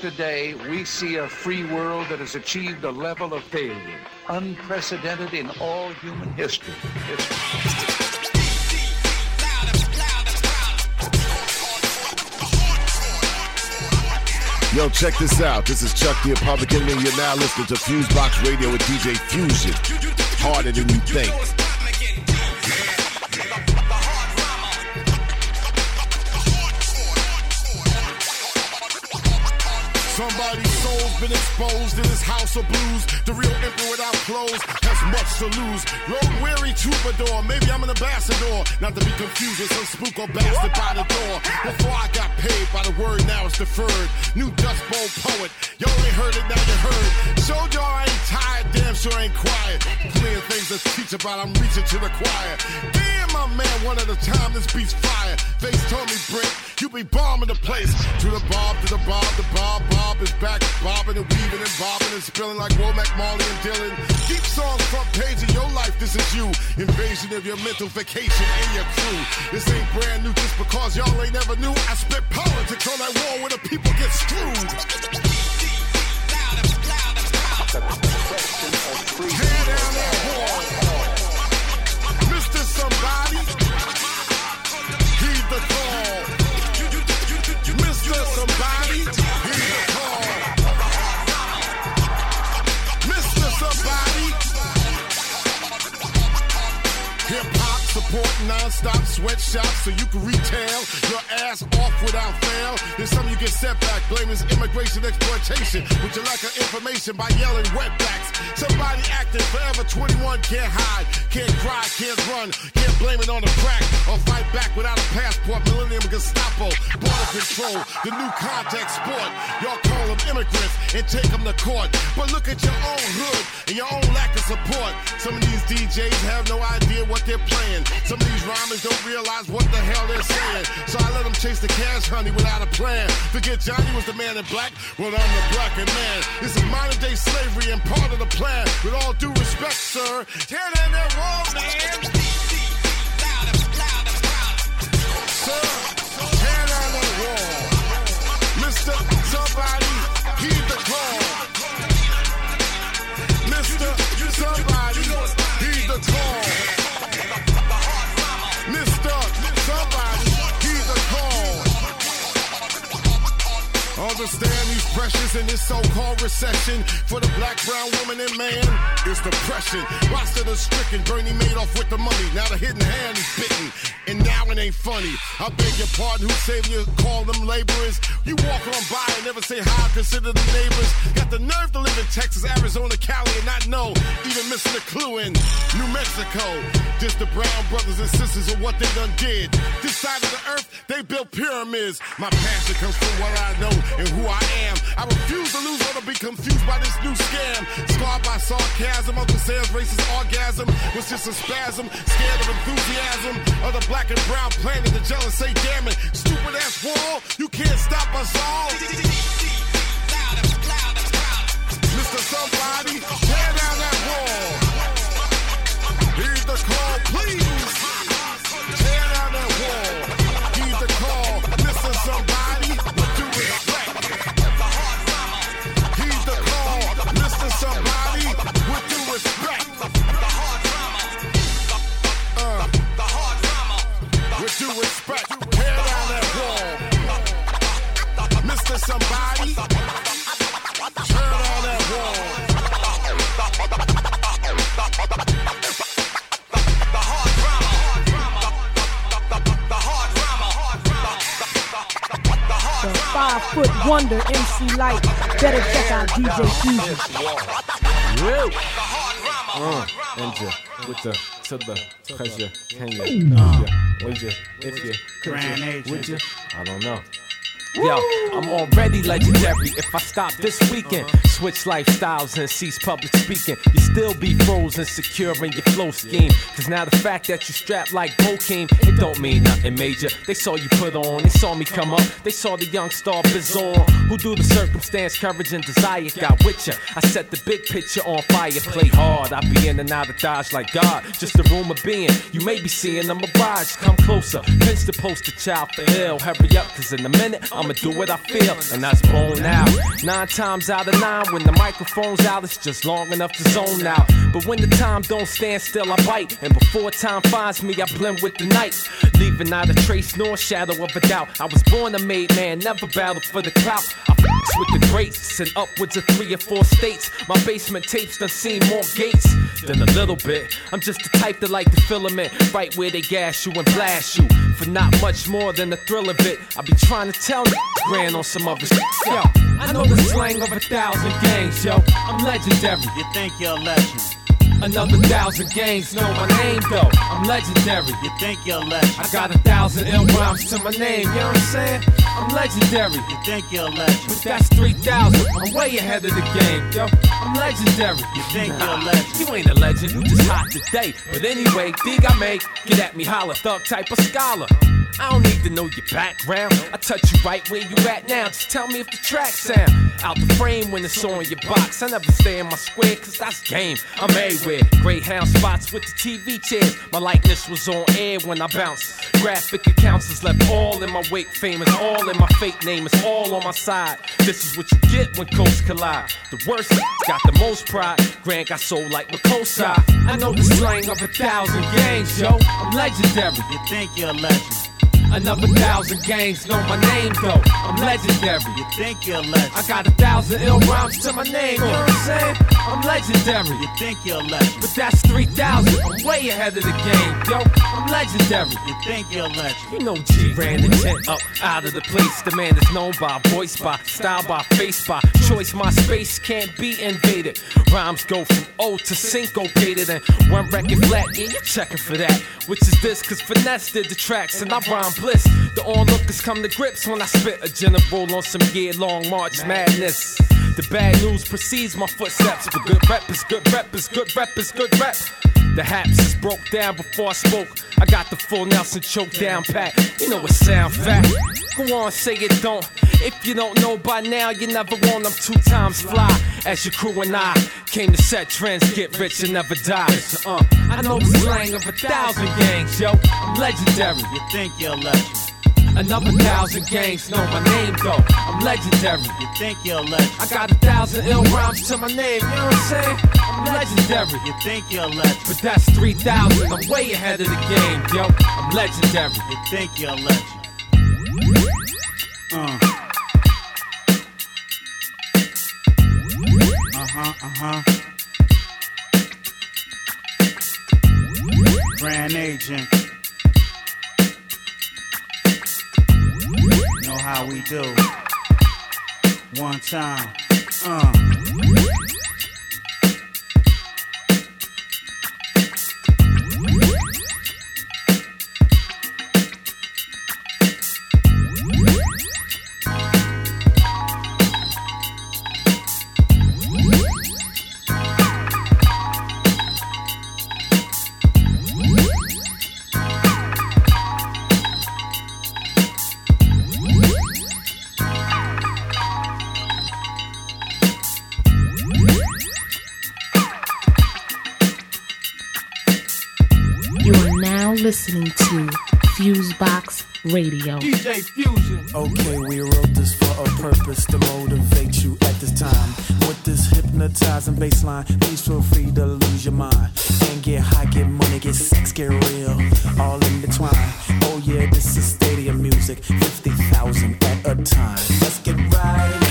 today, we see a free world that has achieved a level of failure unprecedented in all human history. Yo, check this out. This is Chuck the Republic Enemy. You're now listening to Fusebox Radio with DJ Fusion. Harder than you think. Been exposed in this house of blues. The real emperor without clothes has much to lose. Road weary troubadour, maybe I'm an ambassador. Not to be confused with some spook or bastard by the door. Before I got paid by the word, now it's deferred. New Dust Bowl poet, you only heard it, now you heard. Showed y'all I ain't tired, damn sure ain't quiet. Of things to teach about, I'm reaching to the choir. Damn, my man, one at a time, this beat's fire. Face told me, Brent, you be bombing the place. To the bob, to the bob, the bob, bob is back. Bobbing and weaving and bobbing and spilling like Womack, Marley, and Dylan. Deep songs, front page of your life, this is you. Invasion of your mental vacation and your crew. This ain't brand new just because y'all ain't never knew. I spit politics on that wall where the people get screwed. Tear down that wall. Mr. Somebody, support non-stop sweatshops so you can retail your ass off without fail. There's some you get setback, blaming immigration exploitation with your lack of information by yelling wetbacks. Somebody acting forever 21 can't hide, can't cry, can't run, can't blame it on the crack or fight back without a passport. Millennium Gestapo, border control, the new contact sport. Y'all call them immigrants and take them to court. But look at your own hood and your own lack of support. Some of these DJs have no idea what they're playing. Some of these rhymers don't realize what the hell they're saying. So I let them chase the cash, honey, without a plan. Forget Johnny was the man in black, well, I'm the black and man. This is modern day slavery and part of the plan. With all due respect, sir, tear down that wall, man. Sir, tear down that wall. Understand pressures in this so-called recession for the black, brown woman and man is depression. Roster the stricken, Bernie Madoff with the money. Now the hidden hand is bitten, and now it ain't funny. I beg your pardon, who's saving you? Call them laborers. You walk on by and never say hi, consider the neighbors. Got the nerve to live in Texas, Arizona, Cali, and not know, even missing a clue in New Mexico. Just the brown brothers and sisters of what they done did. This side of the earth, they built pyramids. My passion comes from what I know and who I am. I refuse to lose or to be confused by this new scam. Scarred by sarcasm, Uncle Sam's racist orgasm was just a spasm. Scared of enthusiasm of the black and brown planet. The jealous say, damn it, stupid ass wall, you can't stop us all. Mr. Somebody, tear down that wall. Heed the call, please. Due respect, tear down that wall. Mr. Somebody, tear down that wall. The five foot wonder MC Lyte. Better check out DJ Fusion. Real. Uh, enter with the to the. Can you? Would you? If you? Could Grand you? agent. Would you? I don't know. Yo, I'm already legendary. If I stop this weekend, switch lifestyles and cease public speaking, you still be frozen, secure in your flow scheme. Cause now the fact that you strapped like cocaine, it don't mean nothing major. They saw you put on, they saw me come up, they saw the young star bizarre. Who do the circumstance, courage, and desire got with ya. I set the big picture on fire, play hard. I be in and out of Dodge like God, just a rumor being. You may be seeing a mirage, come closer. Pinch the poster child for hell, hurry up, cause in a minute I'ma do what I feel, and that's blown out. Nine times out of nine, when the microphone's out, it's just long enough to zone out. But when the time don't stand still, I bite. And before time finds me, I blend with the night. Leaving not a trace nor shadow of a doubt. I was born a made man, never battled for the clout. I I f with the greats and upwards of three or four states. My basement tapes done seen more gates than a little bit. I'm just the type that like the filament, right where they gas you and blast you. For not much more than the thrill of it. I be trying to tell grand on some other shit. Yo, I know the slang of a thousand gangs, yo. I'm legendary. You think you're a legend? Another thousand gangs know my name though. I'm legendary. You think you're a legend? I got a thousand ill rhymes to my name, you know what I'm saying? I'm legendary. You think you're a legend? But that's 3,000. I'm way ahead of the game, yo. I'm legendary. You think you're a legend? You ain't a legend, you just hot today. But anyway, dig I make, get at me, holler, thug type of scholar. I don't need to know your background. I touch you right where you at now. Just tell me if the track sound out the frame when it's on your box. I never stay in my square, cause that's game. I'm everywhere. Greyhound spots with the TV chairs. My likeness was on air when I bounced. Graphic accounts is left all in my wake. Fame is all in my fake name. It's all on my side. This is what you get when coasts collide. The worst got the most pride. Grand got soul like Makossa. I know the slang of a thousand gangs, yo. I'm legendary. You think you're a legend? Another thousand gangs know my name though. I'm legendary. You think you're legend? I got a thousand ill rhymes to my name. You know what I'm saying? I'm legendary. You think you're legend? But that's 3,000. I'm way ahead of the game, yo. I'm legendary. You think you're legend? You know G ran the tent up out of the place. The man is known by voice, by style, by face, by choice. My space can't be invaded. Rhymes go from old to syncopated and one record flat. Yeah, you're checking for that. Which is this? Cause finesse did the tracks and I rhyme bliss. The onlookers come to grips when I spit a general on some year long March madness. The bad news precedes my footsteps. But good rep is good rep is good rep is good rep. The haps is broke down before I spoke. I got the full Nelson choke down pat. You know it sound fat. Go on, say it don't. If you don't know by now, you never want them two times fly. As your crew and I came to set trends, get rich and never die. Uh, I know the slang of a thousand gangs, yo. I'm legendary. You think you're a legend? Another thousand gangs know my name though. I'm legendary. You think you're a legend? I got a thousand ill rhymes to my name, you know what I'm saying? I'm legendary. You think you're a legend? But that's 3,000. I'm way ahead of the game, yo. I'm legendary. You think you're a legend? Uh. Uh-huh, uh-huh. Grand agent. Know how we do. One time. Uh. Listening to Fusebox Radio. DJ Fusion. Okay, we wrote this for a purpose to motivate you at this time. With this hypnotizing bass line, please feel free to lose your mind. And get high, get money, get sex, get real. All in between. Oh yeah, this is stadium music. 50,000 at a time. Let's get right, let's get right,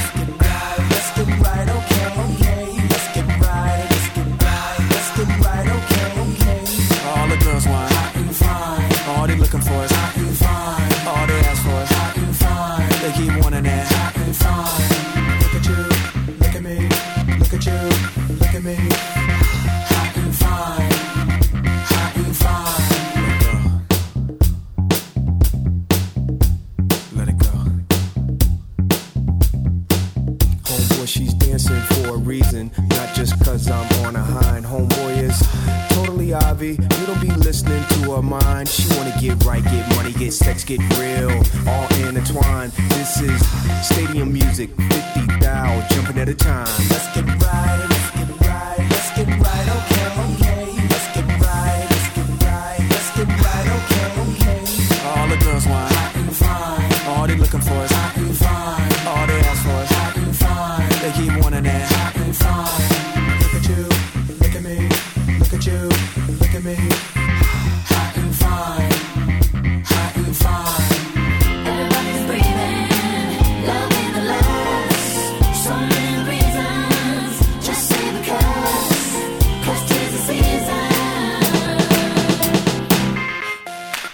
get real, all intertwined. This is stadium music, 50 thou, jumping at a time.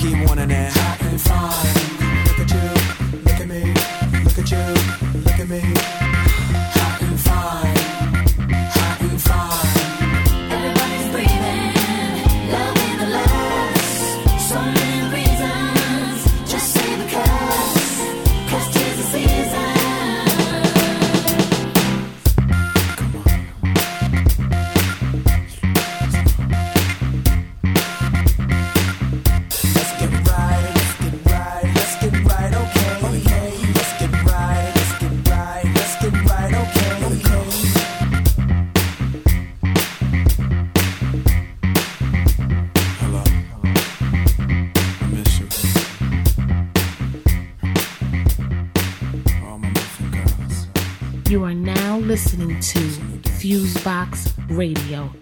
he wanting it. Hot and. Box Radio.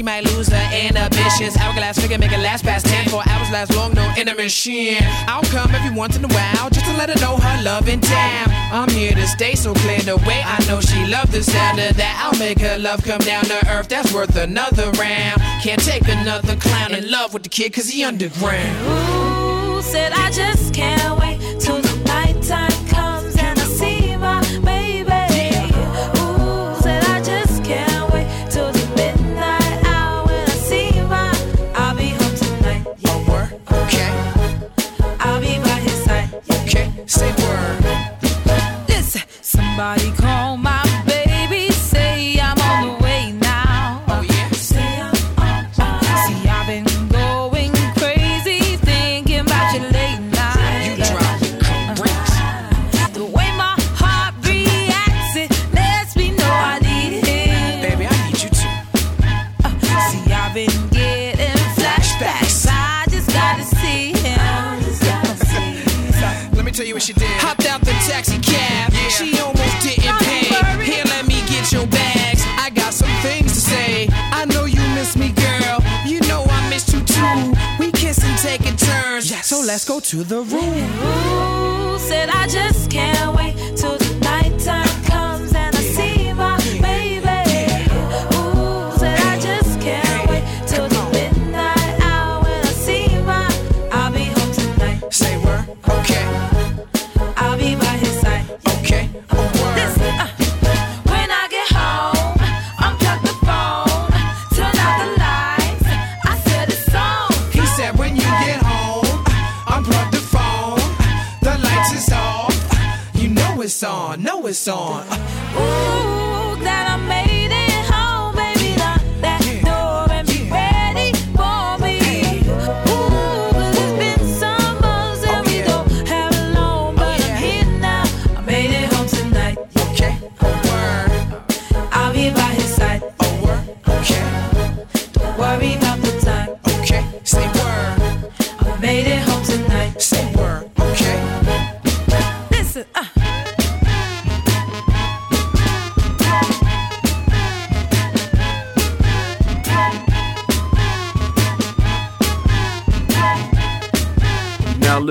she might lose her inhibitions. Hourglass figure make it last past 10. Four hours last long, no intermission. I'll come every once in a while just to let her know her love and time. I'm here to stay, so clear the way. I know she loved the sound of that. I'll make her love come down to earth. That's worth another round. Can't take another clown in love with the kid, cause he underground. Ooh, said I just can't to the room. On,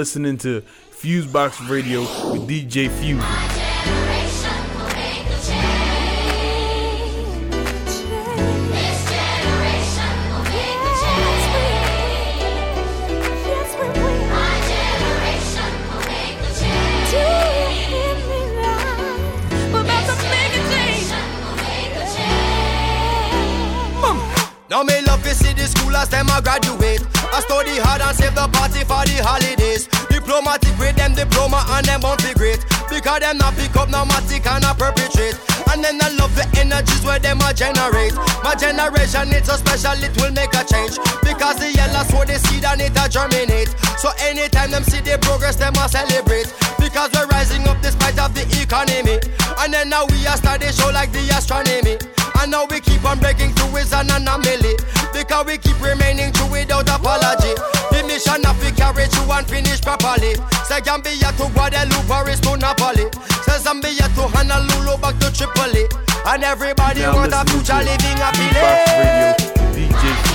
listening to Fusebox Radio with DJ Fuse. Now me love to see the schoolers them a graduate. I study hard and save the party for the holidays. Diplomatic with them diploma and them won't be great. Because them not pick up no matic and a perpetrate. And then I love the energies where them a generate. My generation it's so special it will make a change. Because the yellow sow the seed and it a germinate. So anytime them see the progress them a celebrate. Because we're rising up despite of the economy. And then now we are start the show like the astronomy. And now we keep on breaking through is an anomaly. Because we keep remaining true without apology. The mission of we carry through and finish properly. Say Gambia to Guadeloupe or is to Napoli. Say Zambia to Honolulu back to Tripoli. And everybody Now want a future living happily. Fusebox Radio with DJ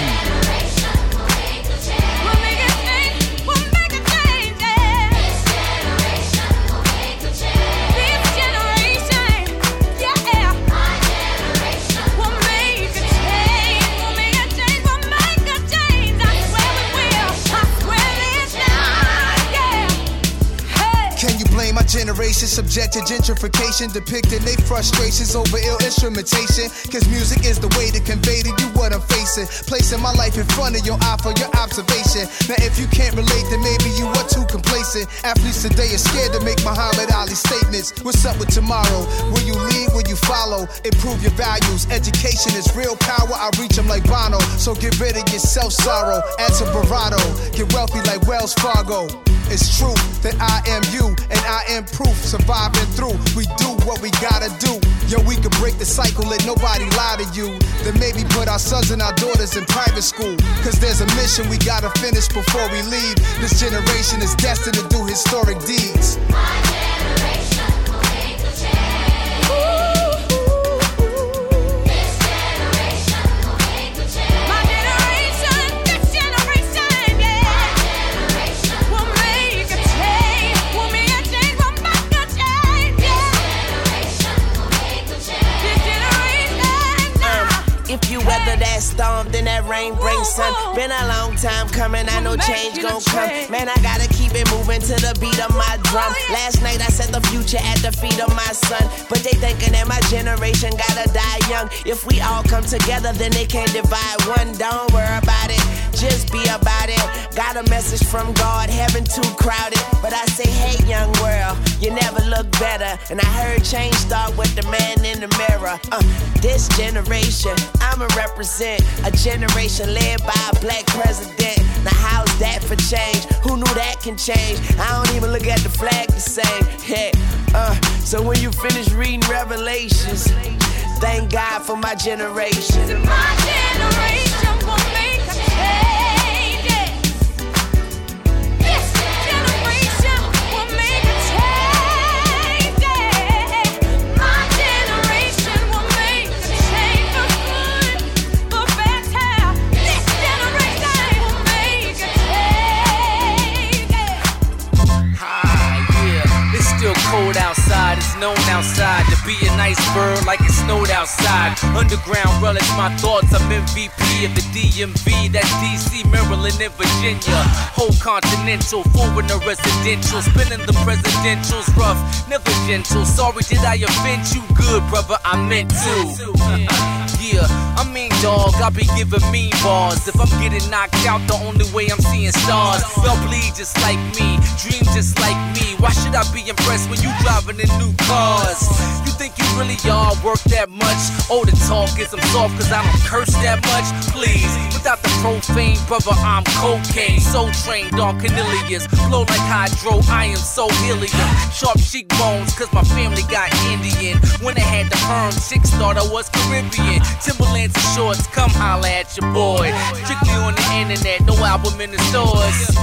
generation subject to gentrification, depicting their frustrations over ill instrumentation? Cause music is the way to convey to you what I'm facing. Placing my life in front of your eye for your observation. Now, if you can't relate, then maybe you are too complacent. Athletes today are scared to make Muhammad Ali statements. What's up with tomorrow? Will you lead? Will you follow? Improve your values. Education is real power. I reach them like Bono. So get rid of your self sorrow. Add some bravado. Get wealthy like Wells Fargo. It's true that I am you and I am proof. Surviving through, we do what we gotta do. Yo, we can break the cycle, let nobody lie to you. Then maybe put our sons and our daughters in private school. Cause there's a mission we gotta finish before we leave. This generation is destined to do historic deeds. If storm, then that rain brings sun. Been a long time coming, I know change gon' come. Man, I gotta keep it moving to the beat of my drum. Last night I set the future at the feet of my son. But they thinking that my generation gotta die young. If we all come together, then they can't divide one. Don't worry about it, just be about it. Got a message from God, heaven too crowded. But I say, hey, young world, you never look better. And I heard change start with the man in the mirror. Uh, this generation, I'ma represent a generation led by a black president. Now, how's that for change? Who knew that can change? I don't even look at the flag the same. Hey, uh, so when you finish reading Revelations, thank God for my generation. My generation known outside to be a nice bird like it snowed outside. Underground relics, my thoughts. I'm MVP of the DMV. That's DC, Maryland, and Virginia. Whole continental, foreign or residential. Spinning the presidentials rough, never gentle. Sorry, did I offend you? Good, brother, I meant to. Yeah, I mean, dog, I be giving mean bars. If I'm getting knocked out, the only way I'm seeing stars. Y'all bleed just like me, dream just like me. Why should I be impressed when you driving in new cars? You think you really all work that much? Oh, the talk is I'm soft cause I don't curse that much. Please, without the profane, brother, I'm cocaine. So trained on Cornelius, blow like hydro, I am so helium. Sharp cheekbones cause my family got Indian. When I had the perm, chicks thought I was Caribbean. Timberlands and shorts, come holla at your boy. Strictly on the internet, no album in the stores.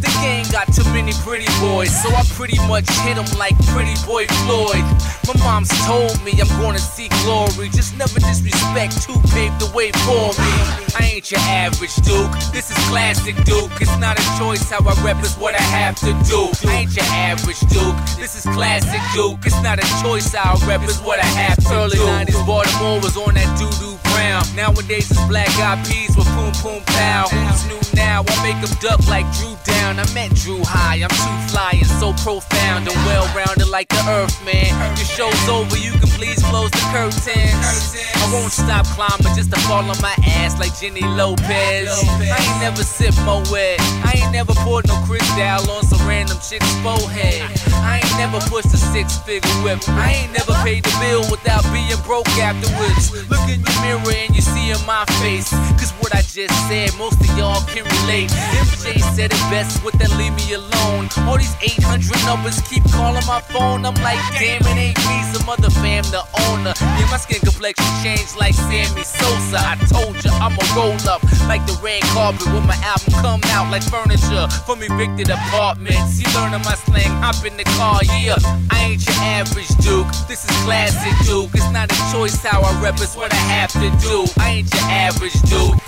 The gang got too many pretty boys, so I pretty much hit 'em like pretty boy Floyd. My mom's told me I'm gonna see glory, just never disrespect who paved the way for me. I ain't your average Duke, this is classic Duke. It's not a choice how I rep, it's what I have to do. I ain't your average Duke, this is classic Duke. It's not a choice how I rep, it's what I have to do. Early do. 90s Baltimore was on that doo doo brown. Nowadays it's black eyed peas with boom boom pow. Who's new now? I make 'em duck like Drew down. I met Drew high. I'm too fly and so profound and well rounded like the earth, man. Your show's over, you can please close the curtains. I won't stop climbing just to fall on my ass like Jenny Lopez. I ain't never sip Moet. I ain't never poured no Cristal on some random chick's forehead. I ain't never pushed a six figure whip. I ain't never paid the bill without being broke afterwards. Look in your mirror and you see in my face. Cause what I just said, most of y'all can relate. MJ said it best with that leave me alone. All these 800 numbers keep calling my phone. I'm like, damn, it ain't me, some other fam, the owner. Yeah, my skin complexion changed like Sammy Sosa. I told you I'ma roll up like the red carpet when my album come out like furniture from evicted apartments. You learning my slang, hop in the car, yeah. I ain't your average Duke, this is classic Duke. It's not a choice how I rep, it's what I have to do. I ain't your average Duke.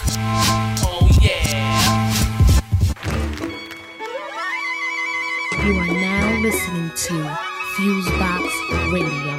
Oh yeah. You are now listening to Fusebox Radio.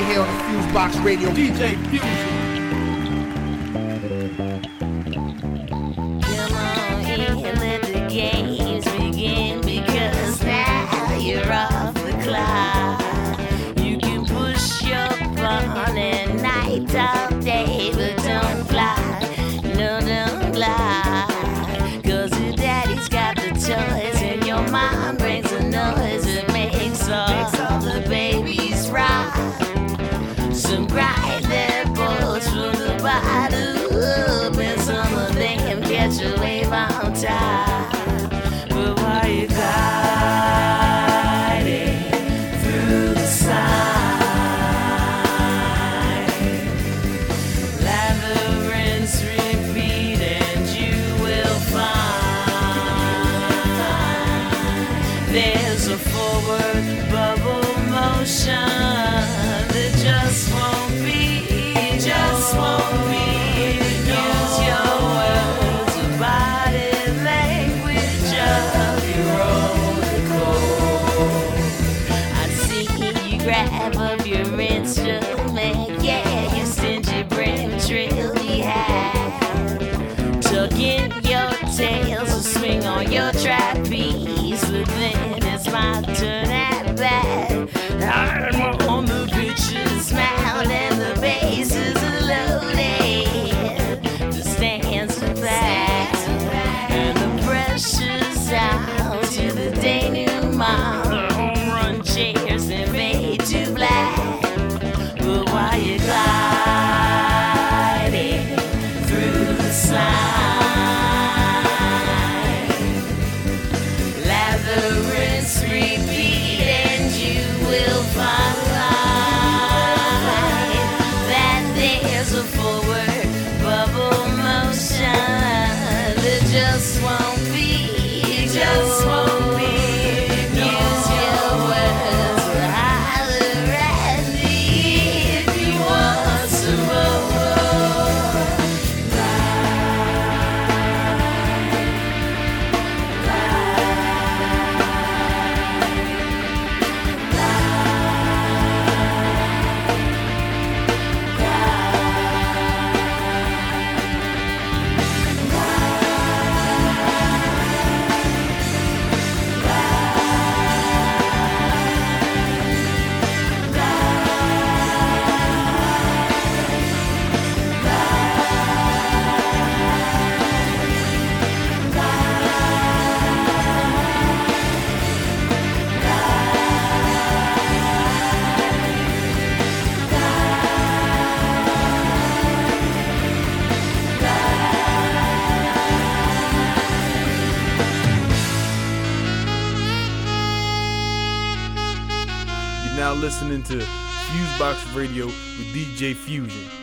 right here on the Fusebox Radio. DJ Fusion. Fox Radio with DJ Fusion.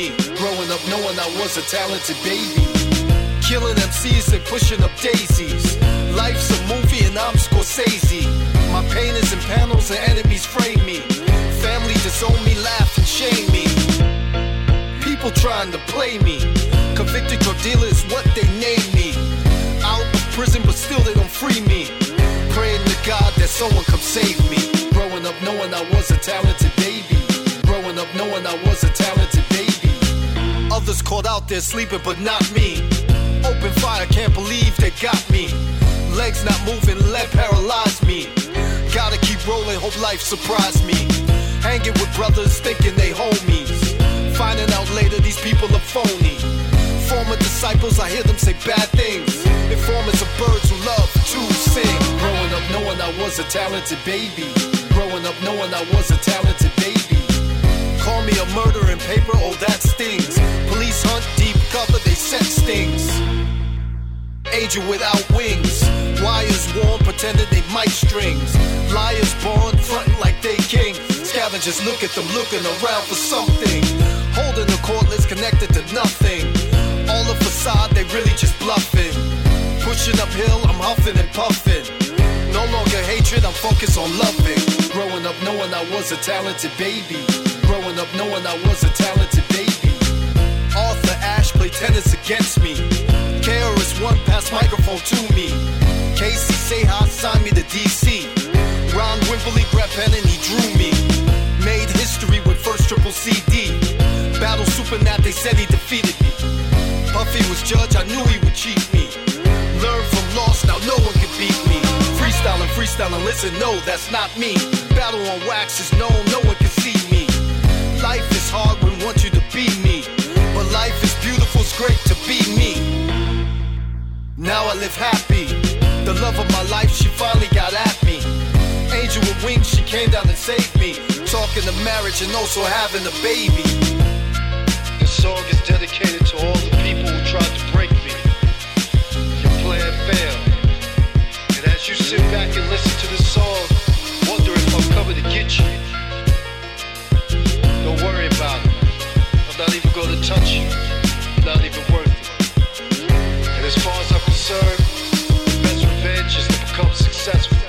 me. Growing up knowing I was a talented baby. Killing MCs and pushing up daisies. Life's a movie and I'm Scorsese. My pain is in panels and enemies frame me. Family disown me, laugh and shame me. People trying to play me. Convicted drug dealers, is what they name me. Out of prison, but still they don't free me. Praying to God that someone come save me. Growing up knowing I was a talented baby. Growing up knowing I was a talented Others caught out there sleeping, but not me. Open fire, can't believe they got me. Legs not moving, lead paralyzed me. Gotta keep rolling, hope life surprised me. Hanging with brothers, thinking they homies. Finding out later these people are phony. Former disciples, I hear them say bad things. Informants of birds who love to sing. Growing up knowing I was a talented baby. Growing up knowing I was a talented baby me a murder in paper, oh that stings. Police hunt deep cover, they set stings. Agent without wings. Wires worn, pretending they might strings. Liars born, fronting like they king. Scavengers look at them, looking around for something. Holding the cordless connected to nothing. All a facade, they really just bluffing. Pushing uphill, I'm huffing and puffing. No longer hatred, I'm focused on loving. Growing up knowing I was a talented baby. Growing up knowing I was a talented baby. Arthur Ashe played tennis against me. KRS-One passed microphone to me. Casey Seha signed me to DC. Ron Wimberly grabbed pen and he drew me. Made history with first triple CD. Battle Supernat, they said he defeated me. Puffy was judge, I knew he would cheat me. Learn from loss, now no one can beat me. Freestyling, freestyling, listen, no, that's not me. Battle on wax is known, no one can see me. Life is hard when want you to be me. But life is beautiful, it's great to be me. Now I live happy. The love of my life, she finally got at me. Angel with wings, she came down and saved me. Talking to marriage and also having a baby. This song is dedicated to all the people who tried to break me. Your plan failed. As you sit back and listen to this song, wonder if I'm coming to get you. Don't worry about it. I'm not even gonna touch you. Not even worth it. And as far as I'm concerned, the best revenge is to become successful.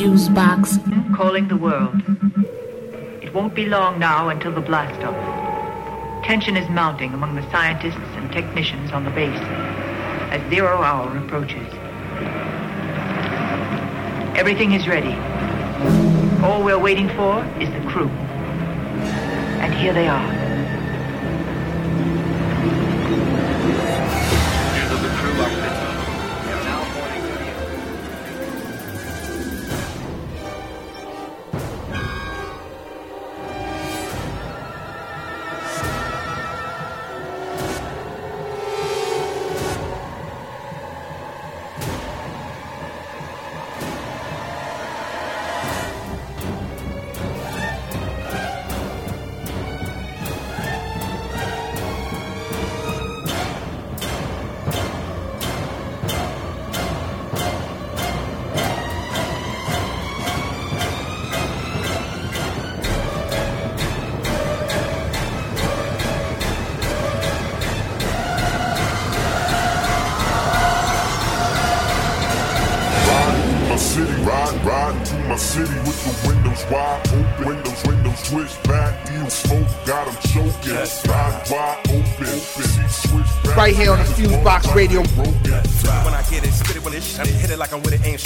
Is Fusebox calling the world. It won't be long now until the blast off. Tension is mounting among the scientists and technicians on the base as zero hour approaches. Everything is ready. All we're waiting for is the crew. And here they are.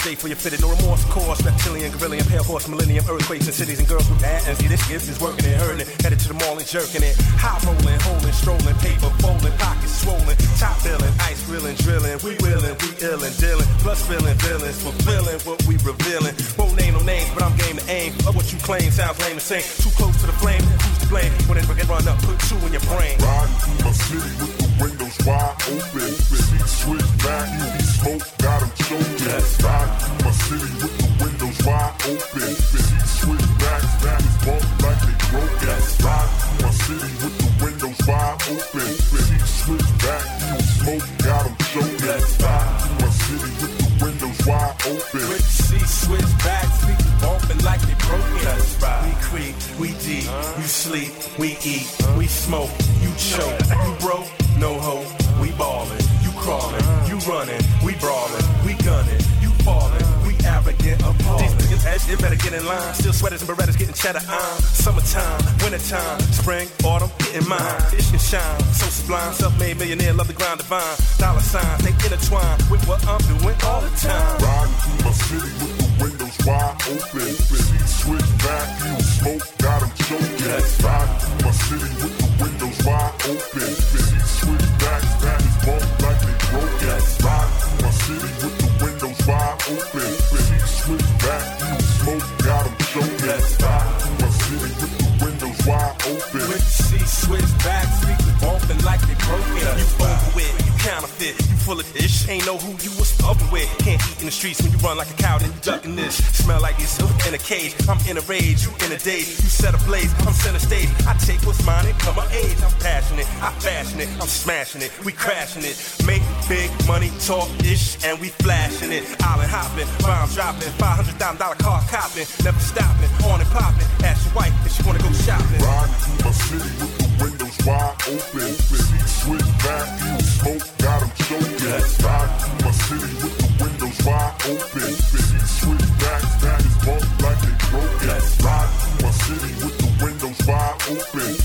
Straight for your fitted. No remorse, course, reptilian, gorillion, pale horse, millennium, earthquakes and cities and girls with. And see, this gift is working and hurting. Headed to the mall and jerking it. High rolling, holding, strolling, paper folding, pockets swollen, top billing, ice grilling, drilling. We willing, we illin', dealing, plus feeling villains, fulfilling what we revealing. Won't name no names, but I'm game to aim. Of what you claim sounds lame to say. You choke, you broke, no hope, we ballin', you crawling, you running, we brawling, we gunning, you falling, we arrogant, appalling. These niggas edge, it better get in line. Still sweaters and berettas getting cheddar on. Summertime, wintertime, spring, autumn, getting mine. Ish and shine, so sublime, self-made millionaire, love the grind divine. Dollar signs, they intertwine with what I'm doing all the time. Riding through my city with the windows wide open. Seat switch back, you smoke, got 'em choking. Riding through my city with the windows wide open. Switch back, back is bump like they broke it. Ride through my city with the windows wide open. Switch back, you don't smoke, got them choking. Ride through my city with the windows wide open. Switch back, streets bumping like they broke it. You over with, you counterfeit full of ish, ain't know who you was fucking with. Can't eat in the streets when you run like a cow, then you ducking this. Smell like it's in a cage. I'm in a rage, you in a daze. You set a blaze, I'm center stage. I take what's mine and come of age. I'm passionate, I fashion it, I'm smashing it, we crashing it. Make big money, talk ish, and we flashing it. Island hopping, bomb dropping, $500,000 car copping, never stopping, on and popping. Ask your wife if she wanna go shopping. Riding through my city with the windows wide open. Switch back, smoke, got 'em choking. Riding through my city with the windows wide open. Switch back, back is bumped like they broken. Riding through my city with the windows wide open.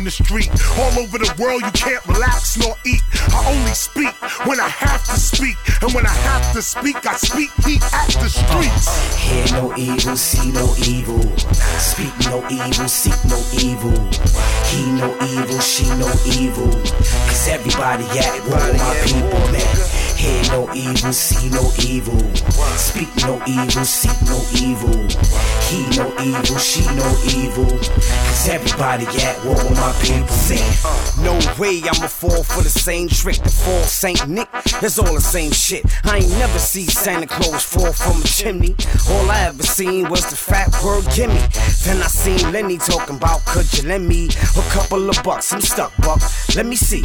In the street. All over the world, you can't relax nor eat. I only speak when I have to speak. And when I have to speak, I speak heat at the streets. Hear no evil, see no evil. Speak no evil, seek no evil. He no evil, she no evil. Cause everybody at war, my people, man. Hear no evil, see no evil. Speak no evil, seek no Everybody at war with my people. See, no way I'ma fall for the same trick. The fall Saint Nick, it's all the same shit. I ain't never see Santa Claus fall from a chimney. All I ever seen was the fat word gimme. Then I seen Lenny talking about could you lend me a couple of bucks? I'm stuck, buck. Let me see.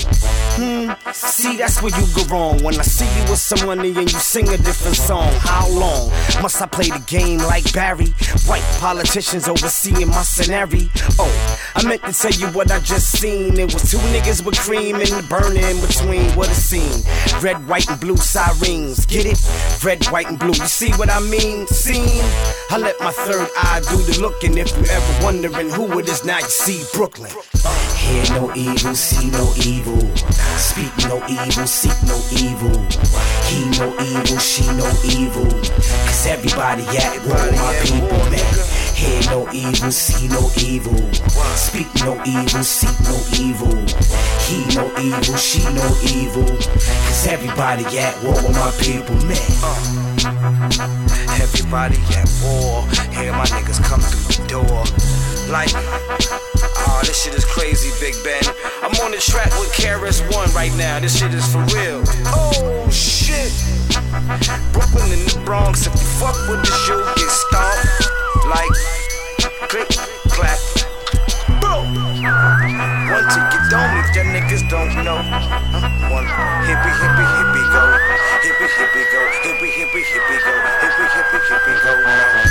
Hmm, see that's where you go wrong. When I see you with some money and you sing a different song. How long must I play the game like Barry? White politicians overseeing my scenario. Oh, I meant to tell you what I just seen. It was two niggas with cream and the burn in between. What a scene. Red, white, and blue sirens. Get it? Red, white, and blue. You see what I mean? Scene. I let my third eye do the looking. If you ever wondering who it is, now you see Brooklyn. Hear no evil, see no evil. Speak no evil, seek no evil. He no evil, she no evil. Cause everybody at war my people, man. Hear no evil, see no evil. Speak no evil, seek no evil. He no evil, she no evil. Cause everybody at war with my people, man. Everybody at war. Hear my niggas come through the door. Like, oh, this shit is crazy, Big Ben. I'm on the track with KRS One right now. This shit is for real. Oh shit. Brooklyn in the Bronx. If you fuck with the shoe, get stomped. Like, click, clap. Bro. One to get dome if your niggas don't know. One hippie, hippie, hippie go. Hippie, hippie go. Hippie, hippie, hippie go. Hippie, hippie, hippie go.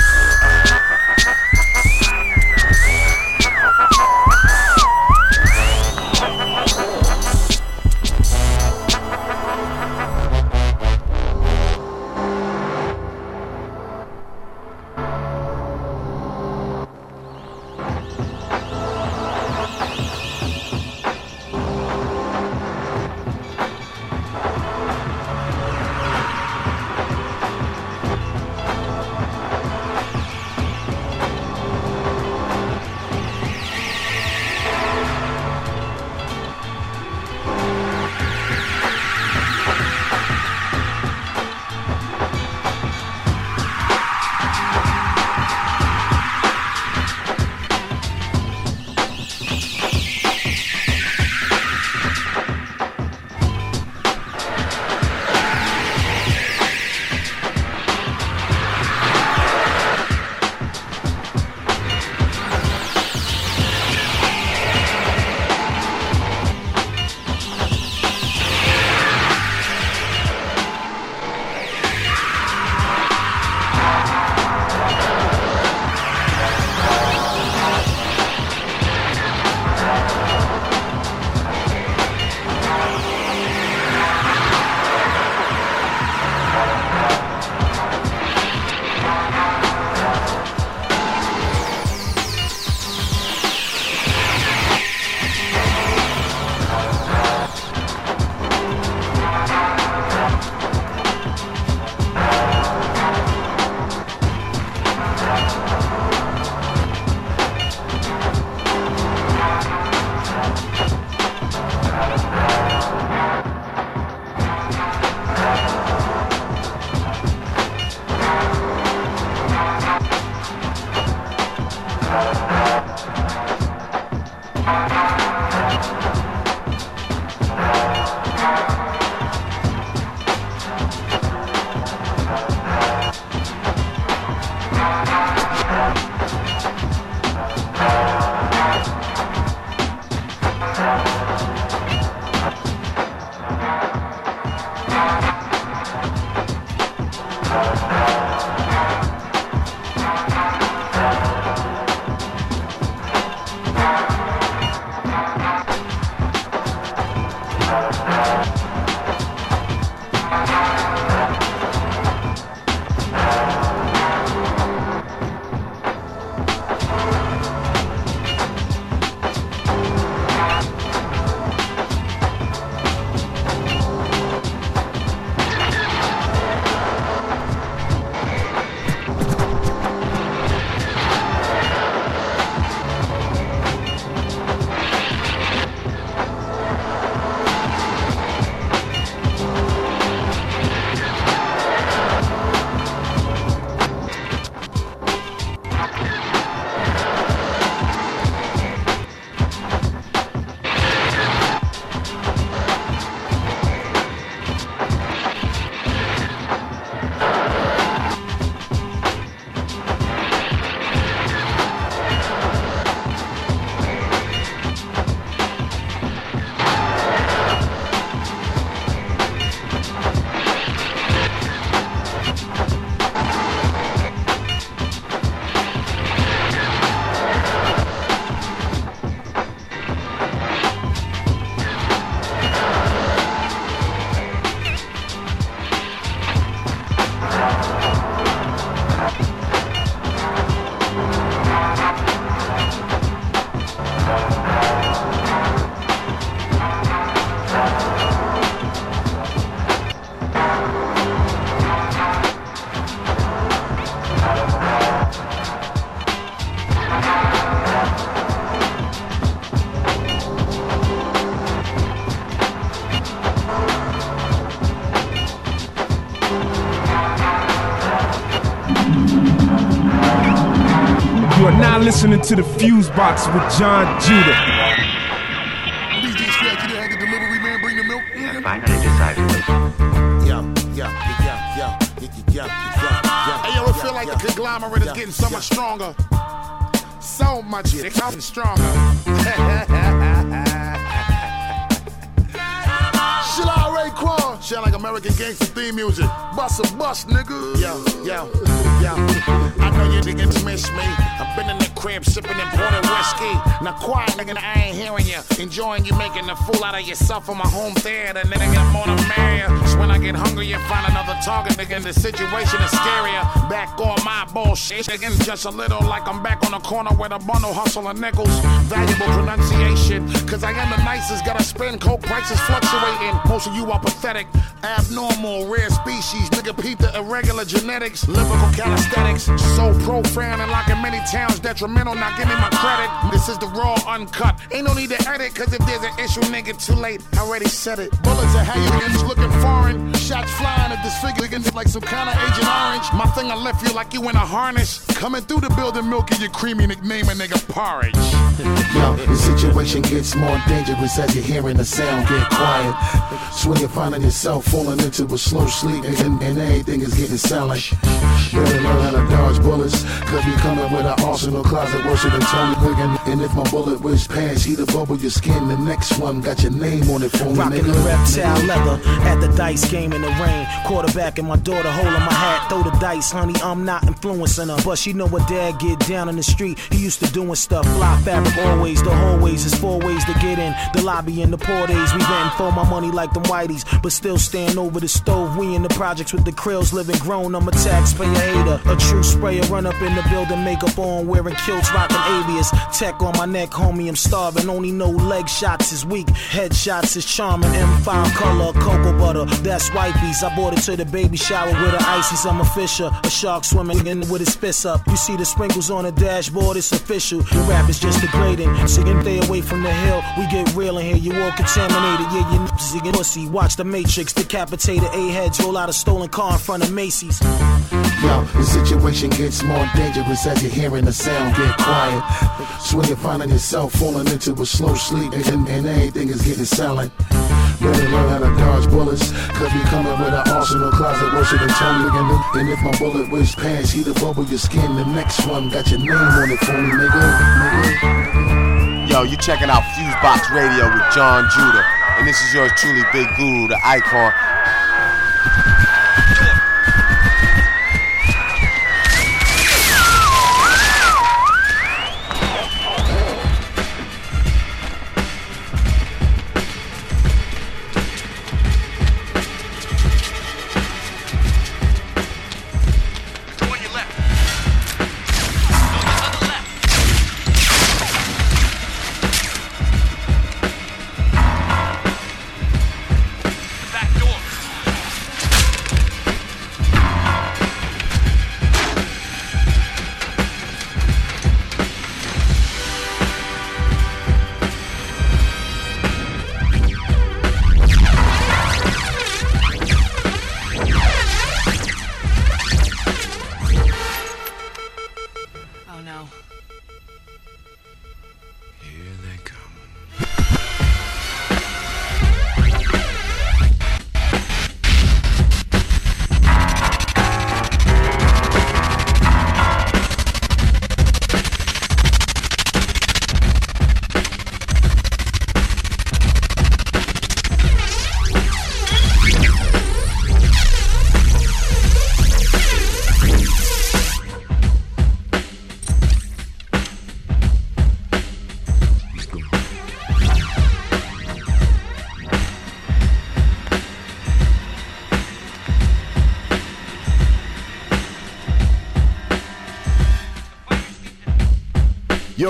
Listening to the Fusebox with John Judah. DJ Scratch, you had the delivery man bring the milk? I finally decided this. Yeah, yeah, yeah, yeah, yeah, yeah, yeah, yeah. Hey, yo, it feel like the conglomerate is getting so much stronger. So much, it's getting stronger. Shit, I Raekwon. Sound like American gangster theme music. Bust a bust, nigga. Yo, yo, yo. I know you niggas miss me. I've been in the crib sipping imported whiskey. Now quiet, nigga, I ain't hearing you. Enjoying you making a fool out of yourself on my home theater. Nigga, I'm on a man. So when I get hungry, you find another target, nigga. The situation is scarier. Back on my bullshit, nigga. Just a little like I'm back on the corner with a bundle hustling nickels. Valuable pronunciation. Cause I am the nicest. Gotta spend coke prices fluctuating. Most of you are pathetic, abnormal, rare species. Nigga, peep the irregular genetics, lyrical calisthenics. So profane and like in many towns, detrimental. Now give me my credit. This is the raw uncut. Ain't no need to edit, cause if there's an issue, nigga, too late. I already said it. Bullets are you niggas looking foreign. Shots flying at this figure, like some kind of Agent Orange. My thing, I left you like you in a harness. Coming through the building, milking your creamy nickname, a nigga porridge. Yo, the situation gets more dangerous as you're hearing the sound get quiet. When you're finding yourself falling into a slow sleep and, and everything is getting silent. Better learn how to dodge bullets, cause we coming with an arsenal closet worse than Tony Wiggin. And if my bullet whiz past, heat a bubble your skin. The next one got your name on it for me, Rocking the reptile leather at the dice game in the rain. Quarterback and my daughter holding my hat. Throw the dice, honey. I'm not influencing her, but she know what dad get down in the street. He used to doing stuff. Fly fabric always. The hallways is four ways to get in. The lobby and the poor days. We betting for my money like them whiteys, but still stand over the stove. We in the projects with the krills living grown. I'm a taxpayer hater, a true sprayer. Run up in the building, makeup on, wearing kilts, rocking avias. Tech on my neck, homie. I'm starving. Only no leg shots is weak. Headshots is charming. M5 color, cocoa butter. That's wifey's. I bought it to the baby shower with the ices. I'm a fisher, a shark swimming in with his fists up. You see the sprinkles on the dashboard, it's official. The rap is just degrading. You stay away from the hill. We get real in here. You all contaminated. Yeah, you get pussy. Watch the Matrix, decapitated A heads, roll out a stolen car in front of Macy's. Yo, the situation gets more dangerous as you're hearing the sound get quiet. When you're finding yourself falling into a slow sleep and, and everything is getting silent. Better learn how to dodge bullets, cause we coming with an arsenal closet than Tony Wiggin. And if my bullet whiz past, heat a bubble your skin. The next one got your name on it for me, nigga. nigga. Yo, you checking out Fusebox Radio with John Judah. And this is yours truly, Big Guru, the icon.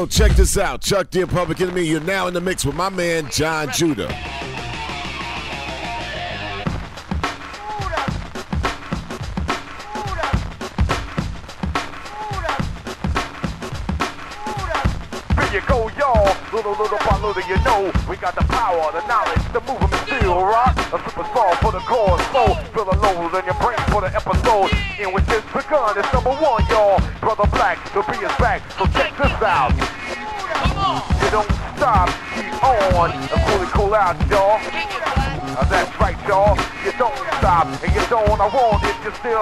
Check this out. Chuck the Public Enemy. You're now in the mix with my man, John Judah.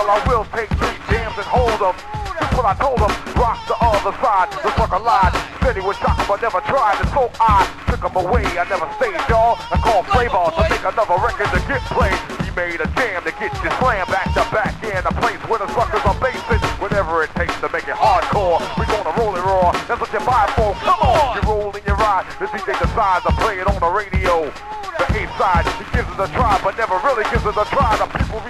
Still, I will take three jams and hold them. That's what I told them. Rock the other side. The fucker lied. Said he would shock him, but never tried. And so I took him away. I never stayed, y'all. I called Flavor to make another record to get played. He made a jam to get you slammed back to back in a place where the suckers are basing. Whatever it takes to make it hardcore. We gonna roll it raw. That's what you buy for. Come on. You roll in your ride. The DJ decides to play it on the radio. The A side, he gives it a try, but never really gives it a try. The people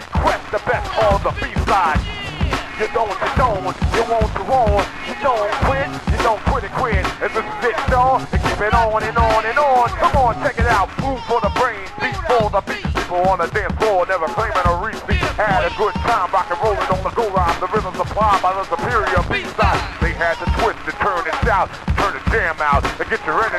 don't, you won't, you won't. You don't quit, you don't quit it, quit. And this is it. And keep it on and on and on. Come on, check it out. Move for the brain, beat for the beat. People on the dance floor never claiming a repeat. Had a good time rock and rolling on the go ride. The rhythm supplied by the superior B side. They had to twist and turn and shout, turn the jam out, and get you ready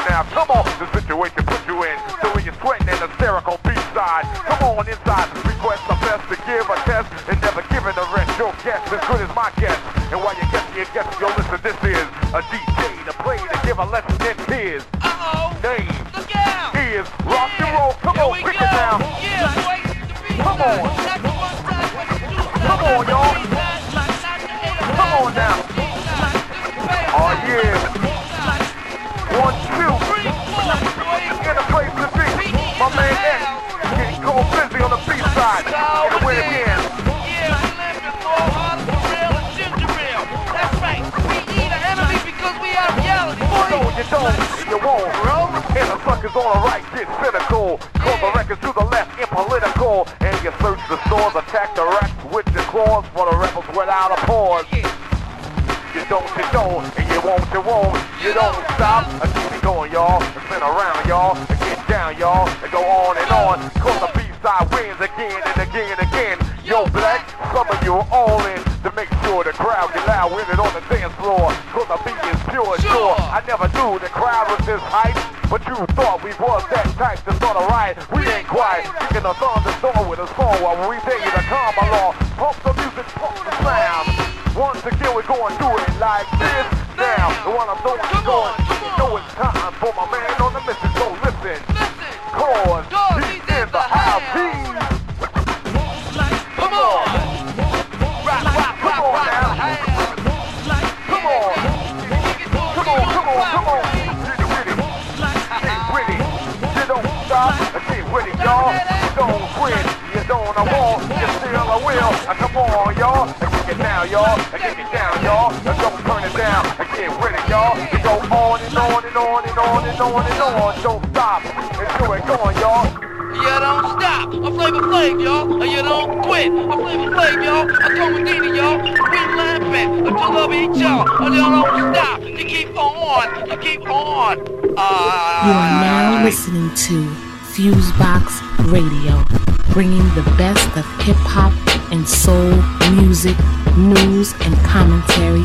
Suckers on the right get cynical. Call the records to the left, impolitical. And you search the stores, attack the racks with your claws for the rebels without a pause. You don't, you don't, and you won't, you won't. You don't stop. I keep it going, y'all. And spin around, y'all. And get down, y'all. And go on and on. Cause the B-side wins again and again and again. Yo, Black, some of you are all in to make sure the crowd get loud with it on the dance floor. Cause the beat is pure and sure. I never knew the a thunderstorm with a song while we tell you to calm along. Pump the music, pump the sound. Once again, we're going do it like this now. The one I'm doing You don't I won't. You still I will. Now come on, y'all. And kick it now, y'all. And kick it down, y'all. And don't turn it down. And get with it, y'all. You go on and on and on and on and on and on. Don't stop. And do it going, y'all. You don't stop. I'm Flavor Flav, y'all. And you don't quit. I'm Flavor Flav, y'all. I'm Tom Medina, y'all. We laughing until love each y'all. And you don't stop. You keep on. You keep on. You Ah. are now listening to Fusebox Radio, bringing the best of hip hop and soul music, news, and commentary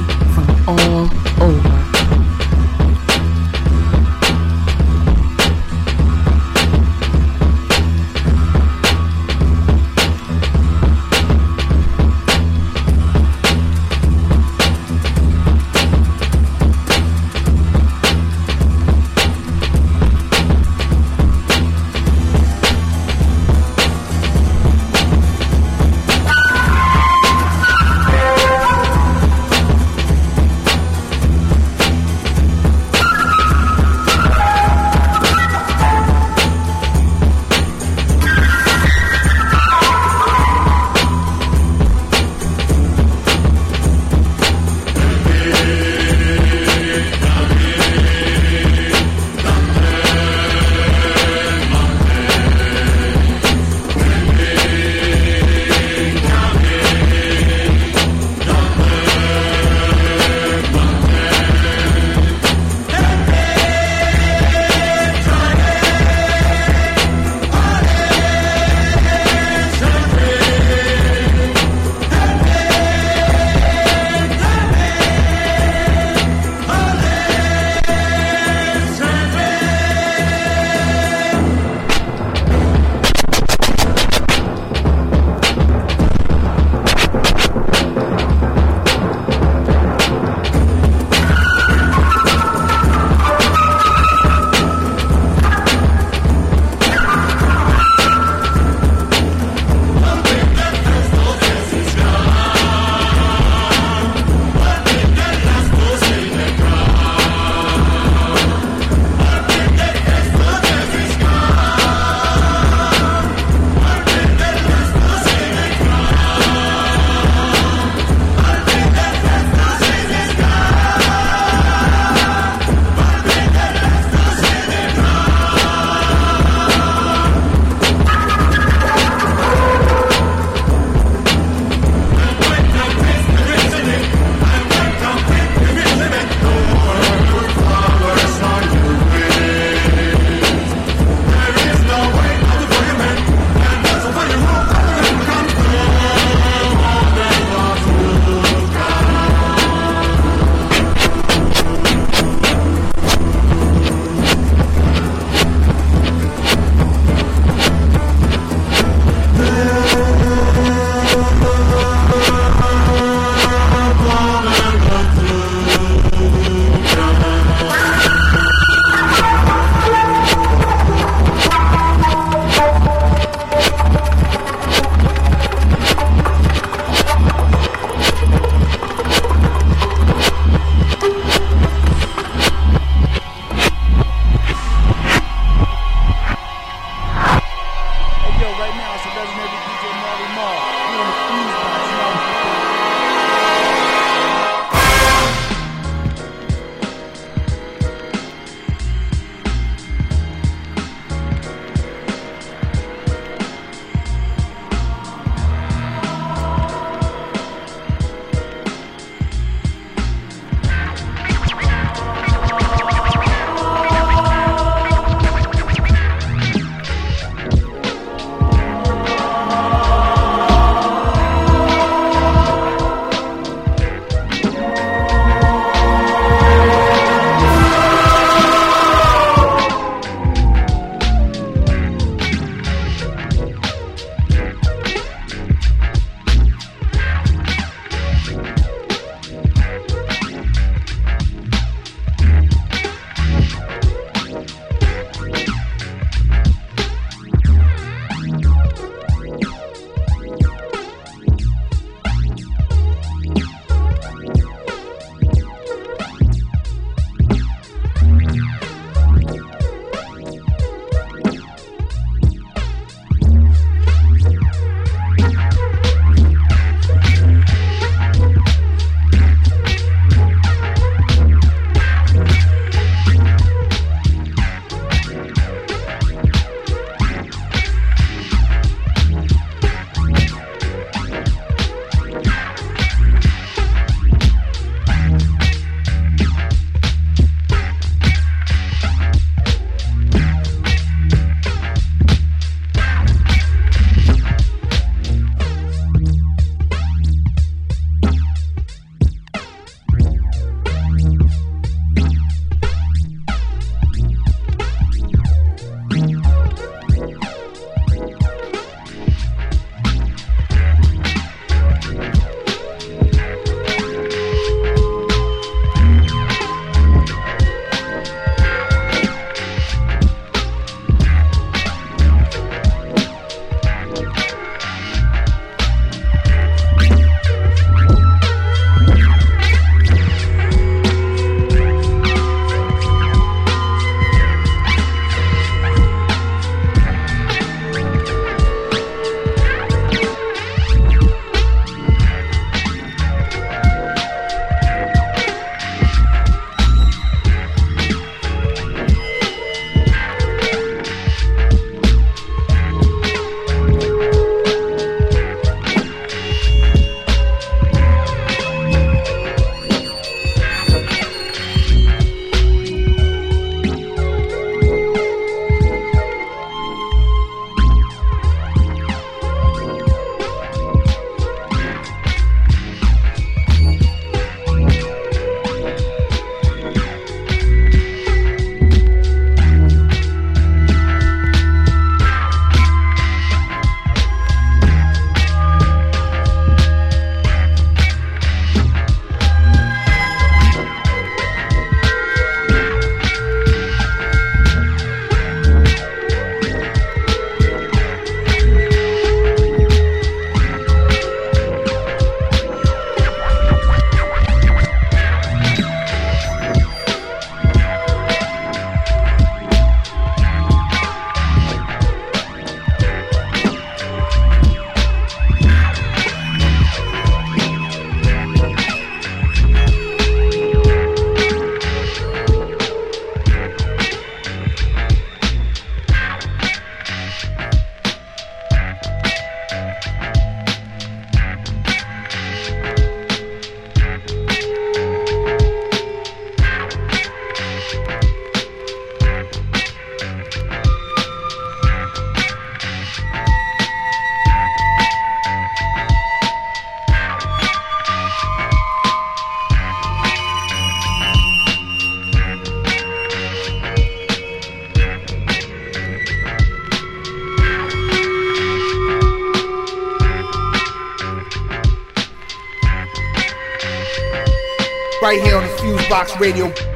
Fusebox Radio.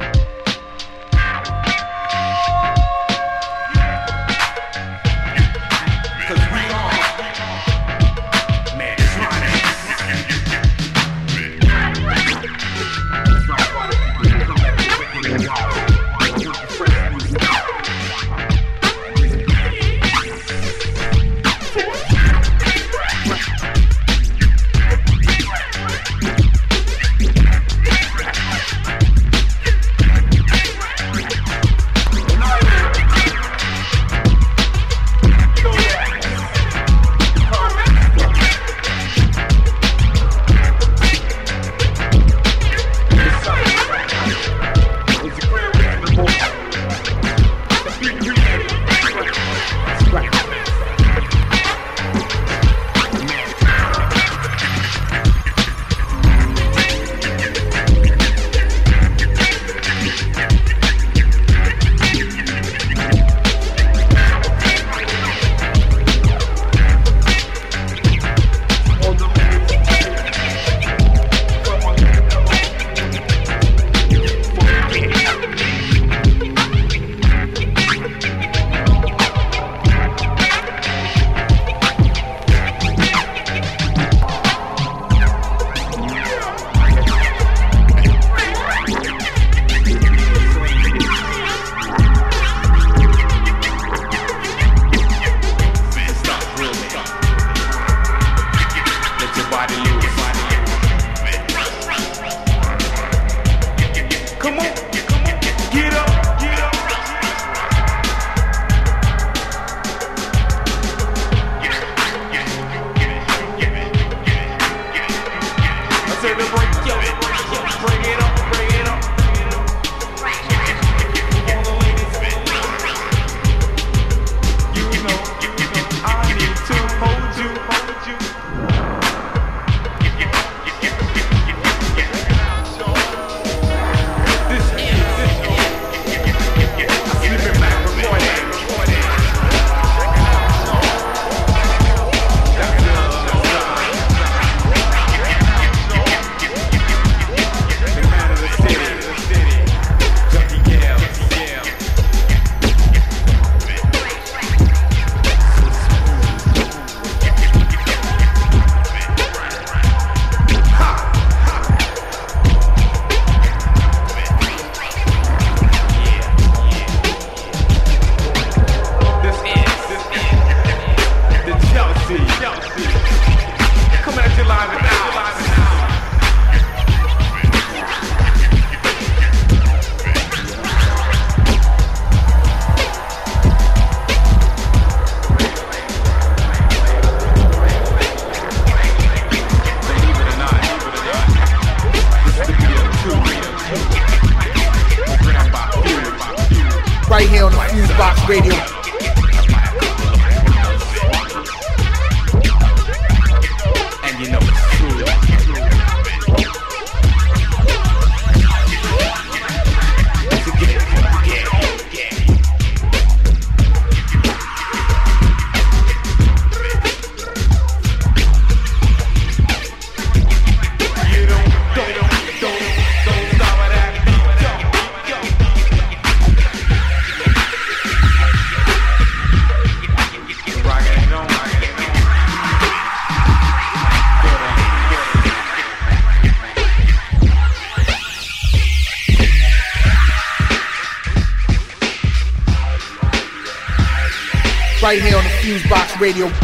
Radio.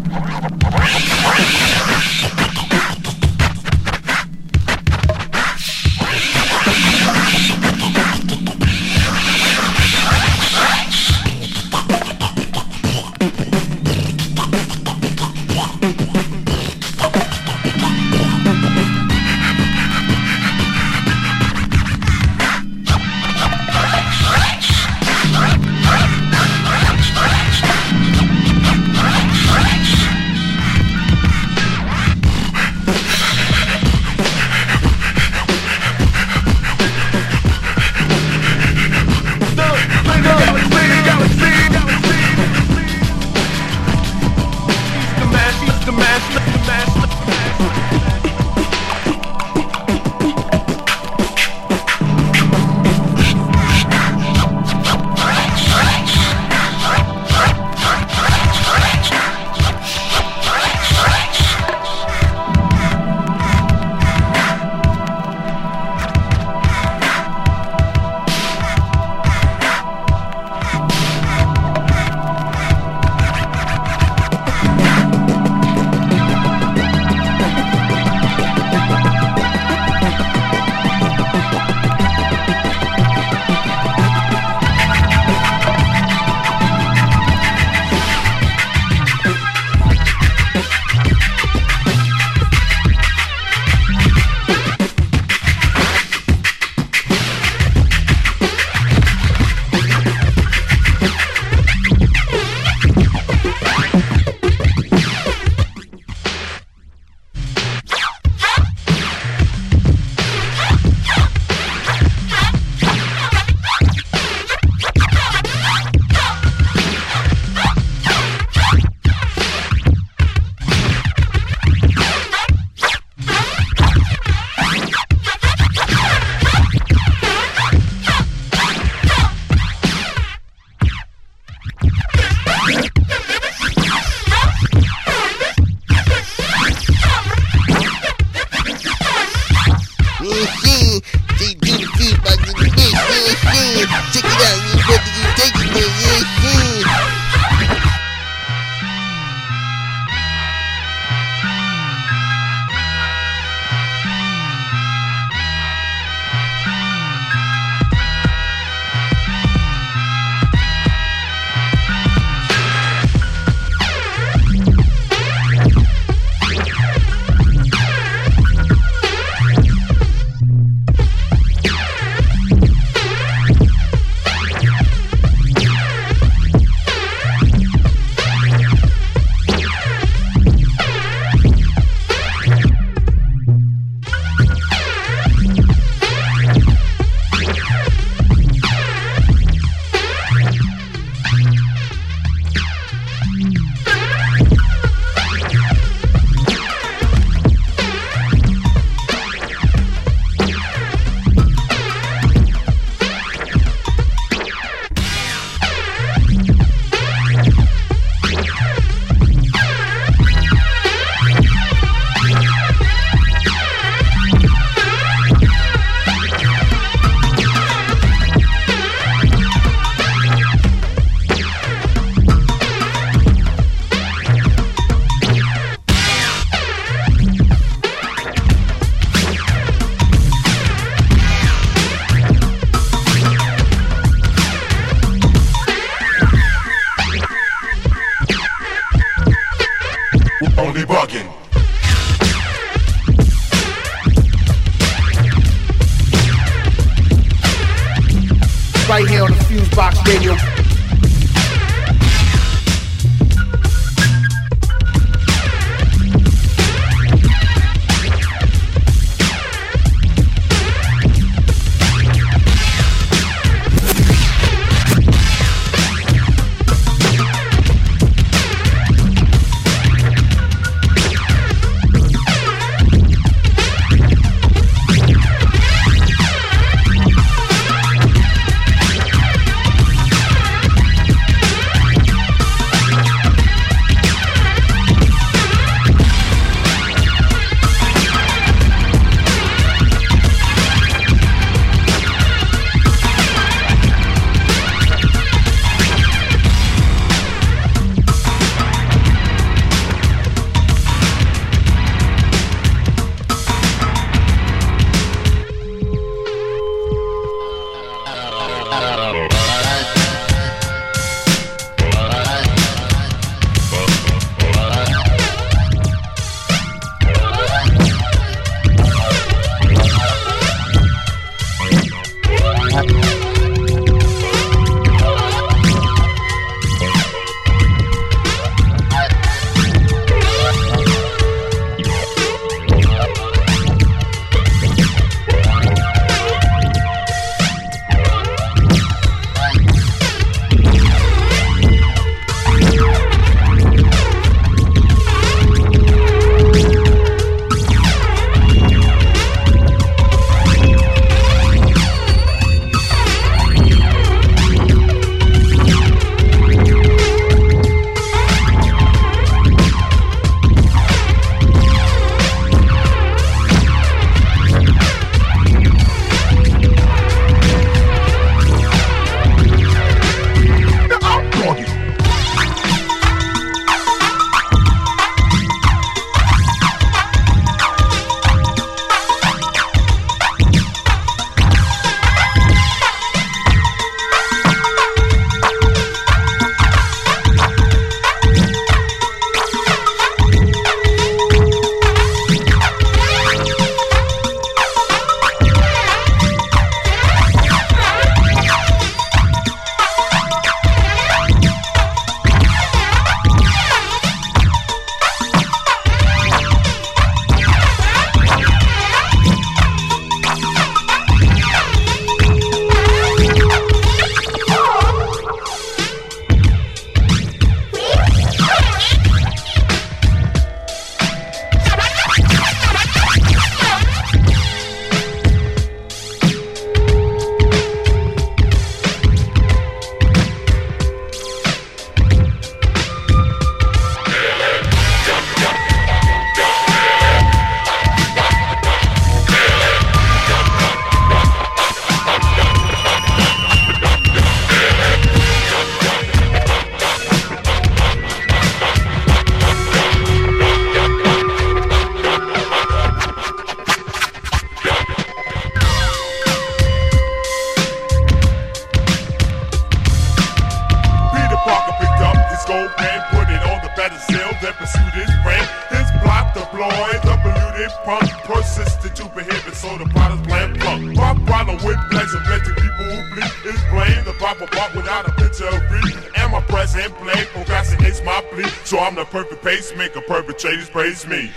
is me.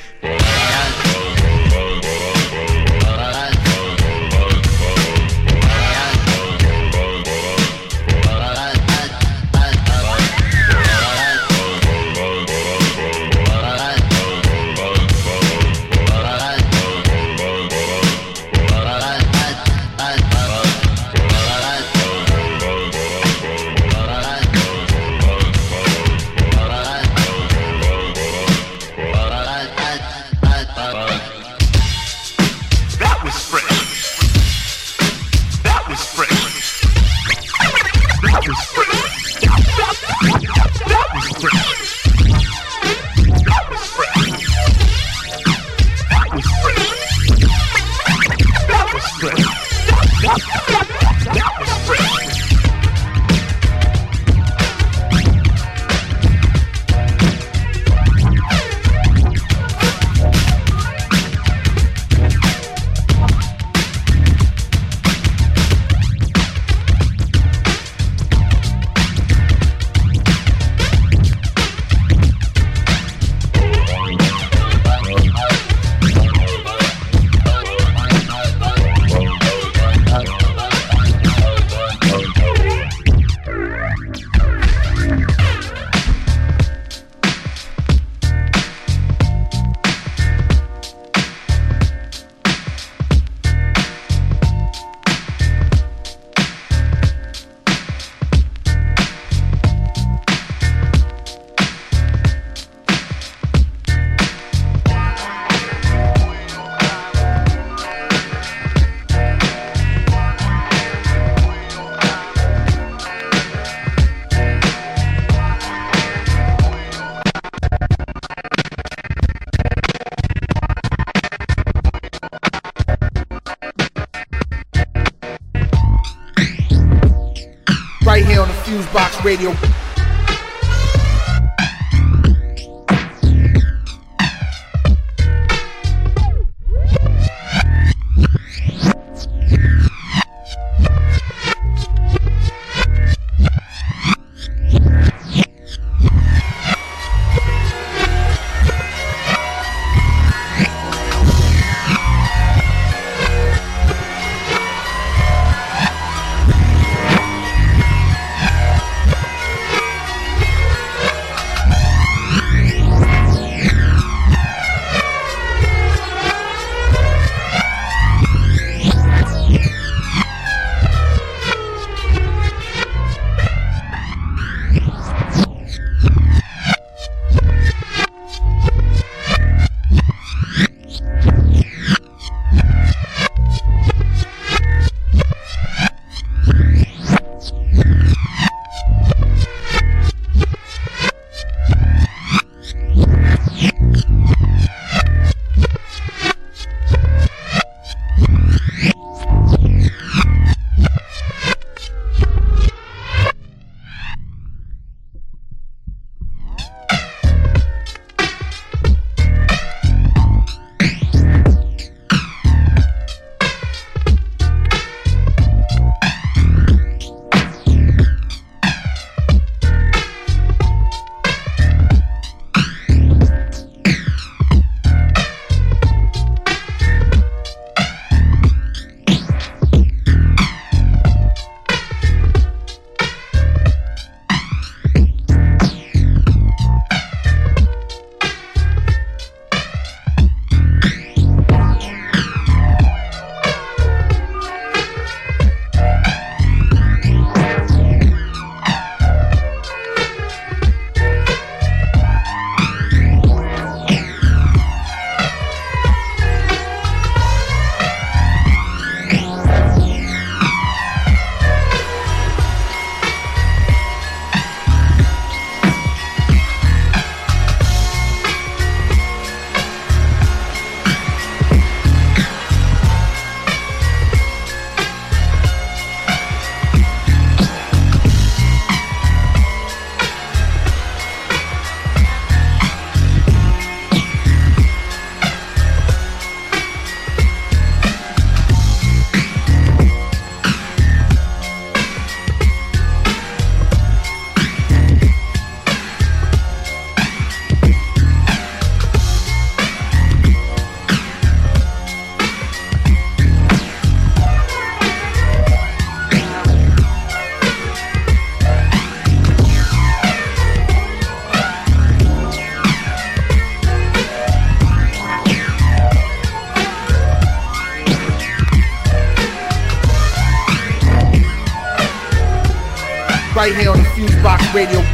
Radio. Radio.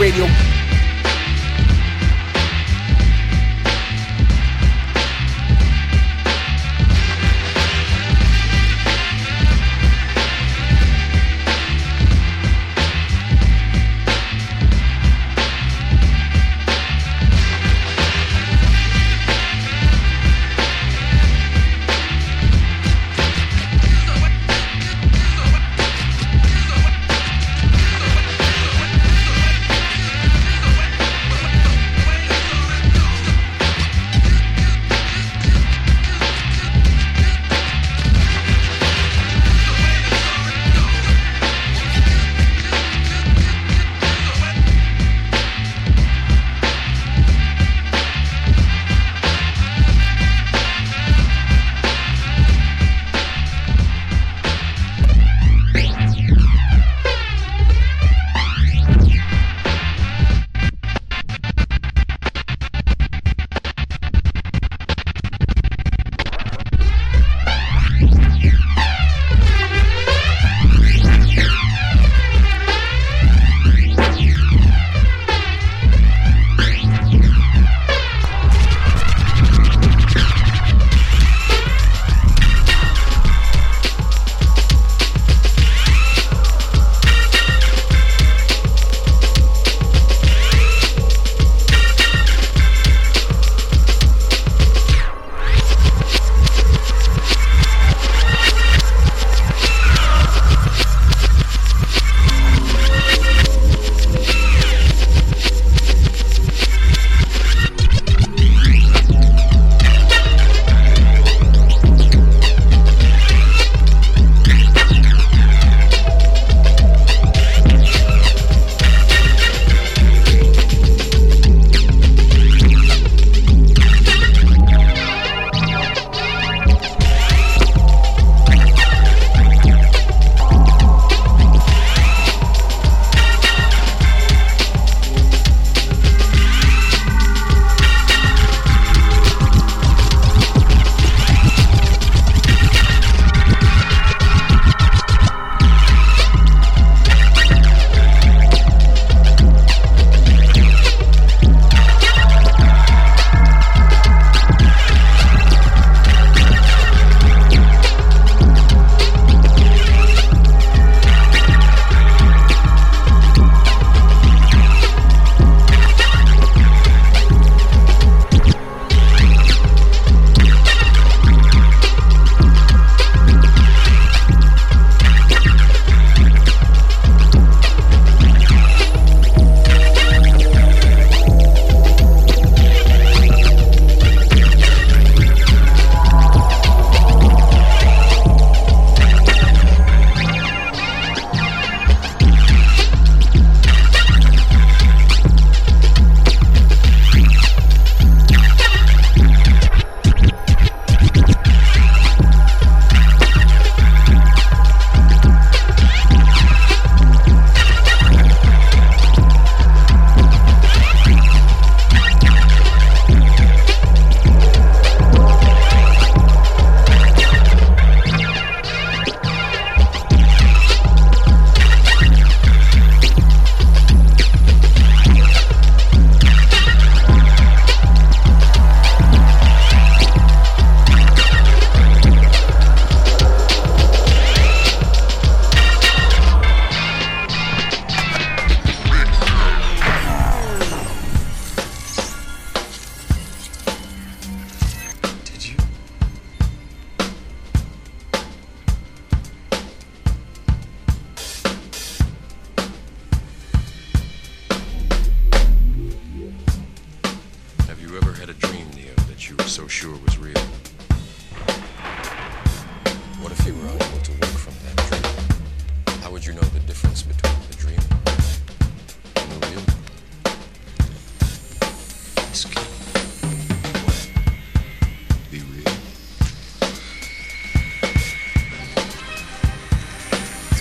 Radio.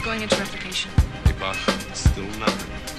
going into replication. Hey, still nothing.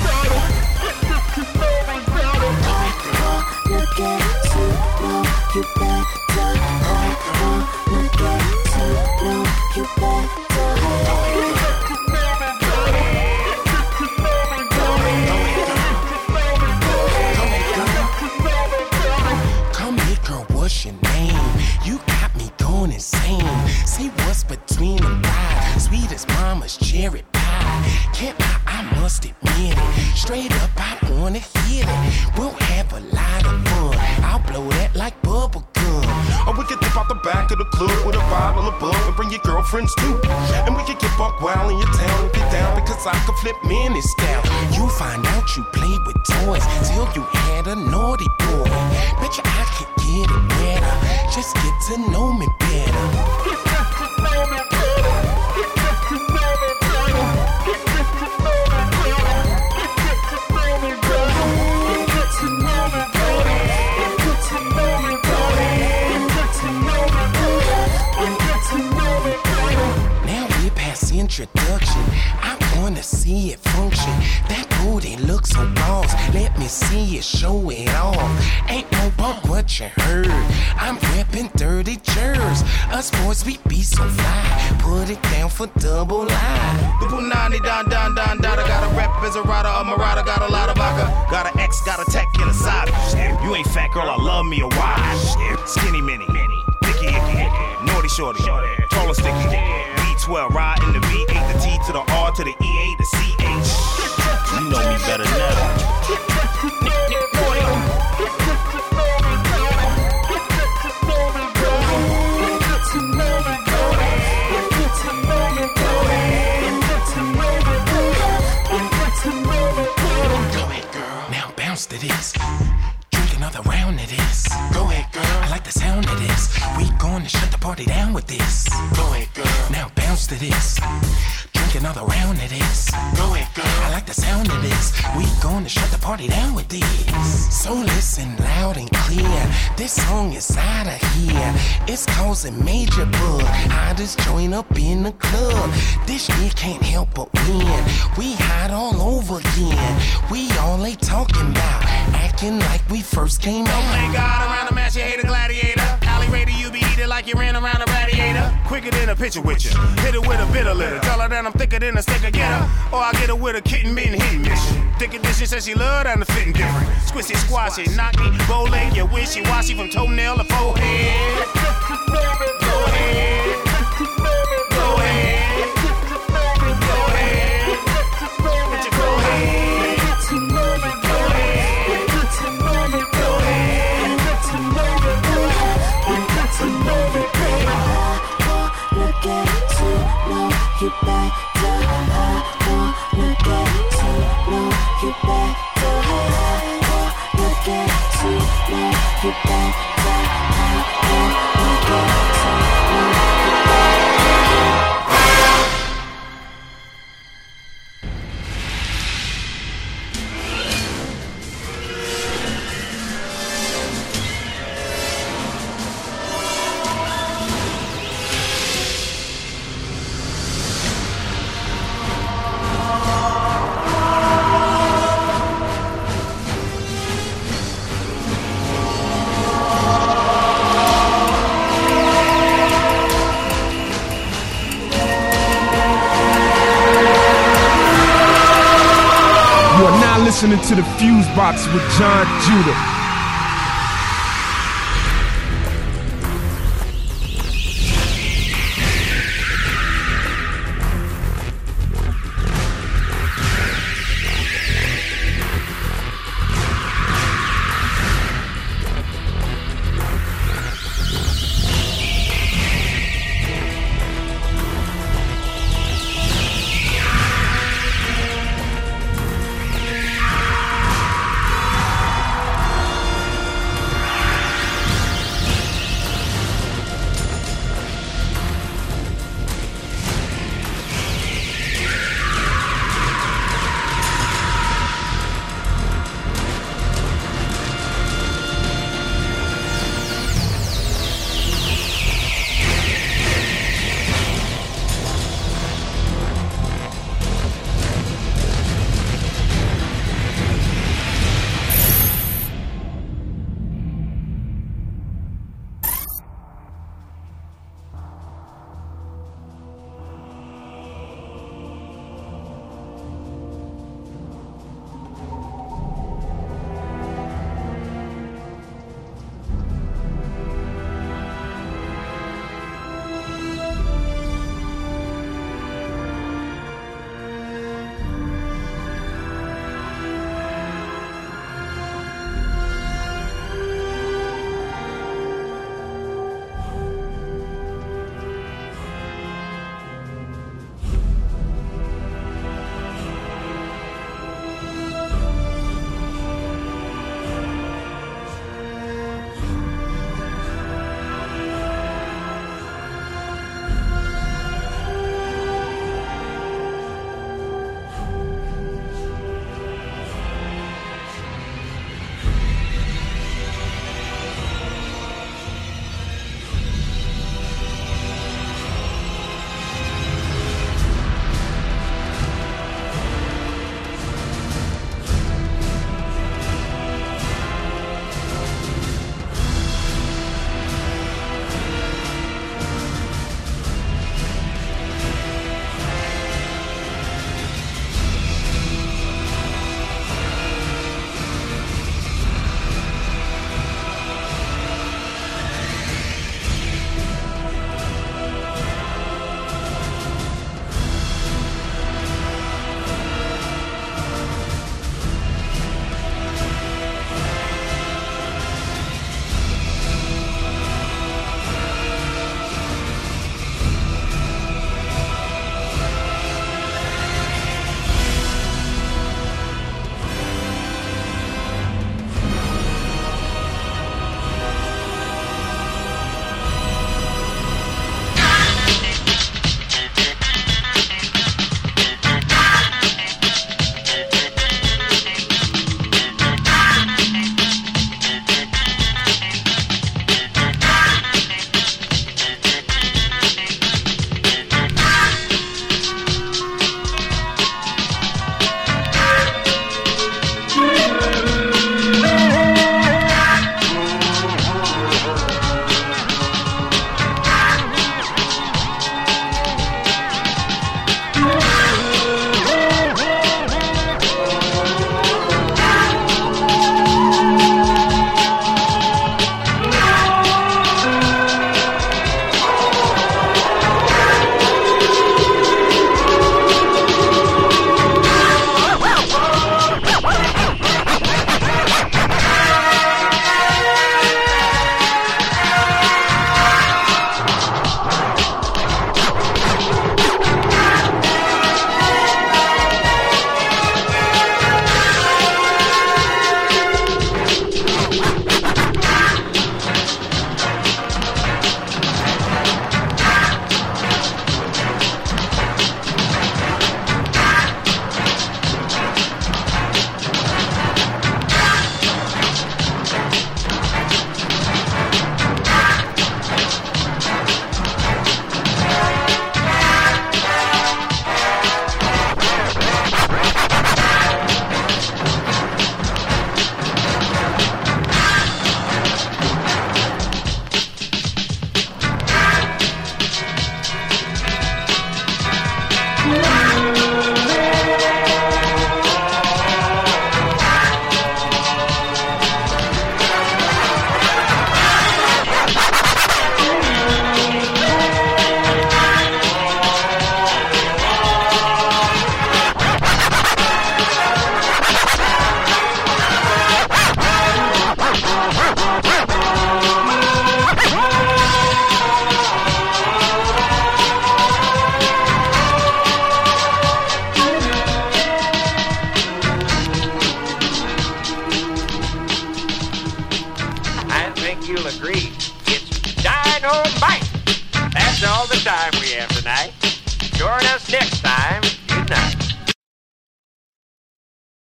John Judah.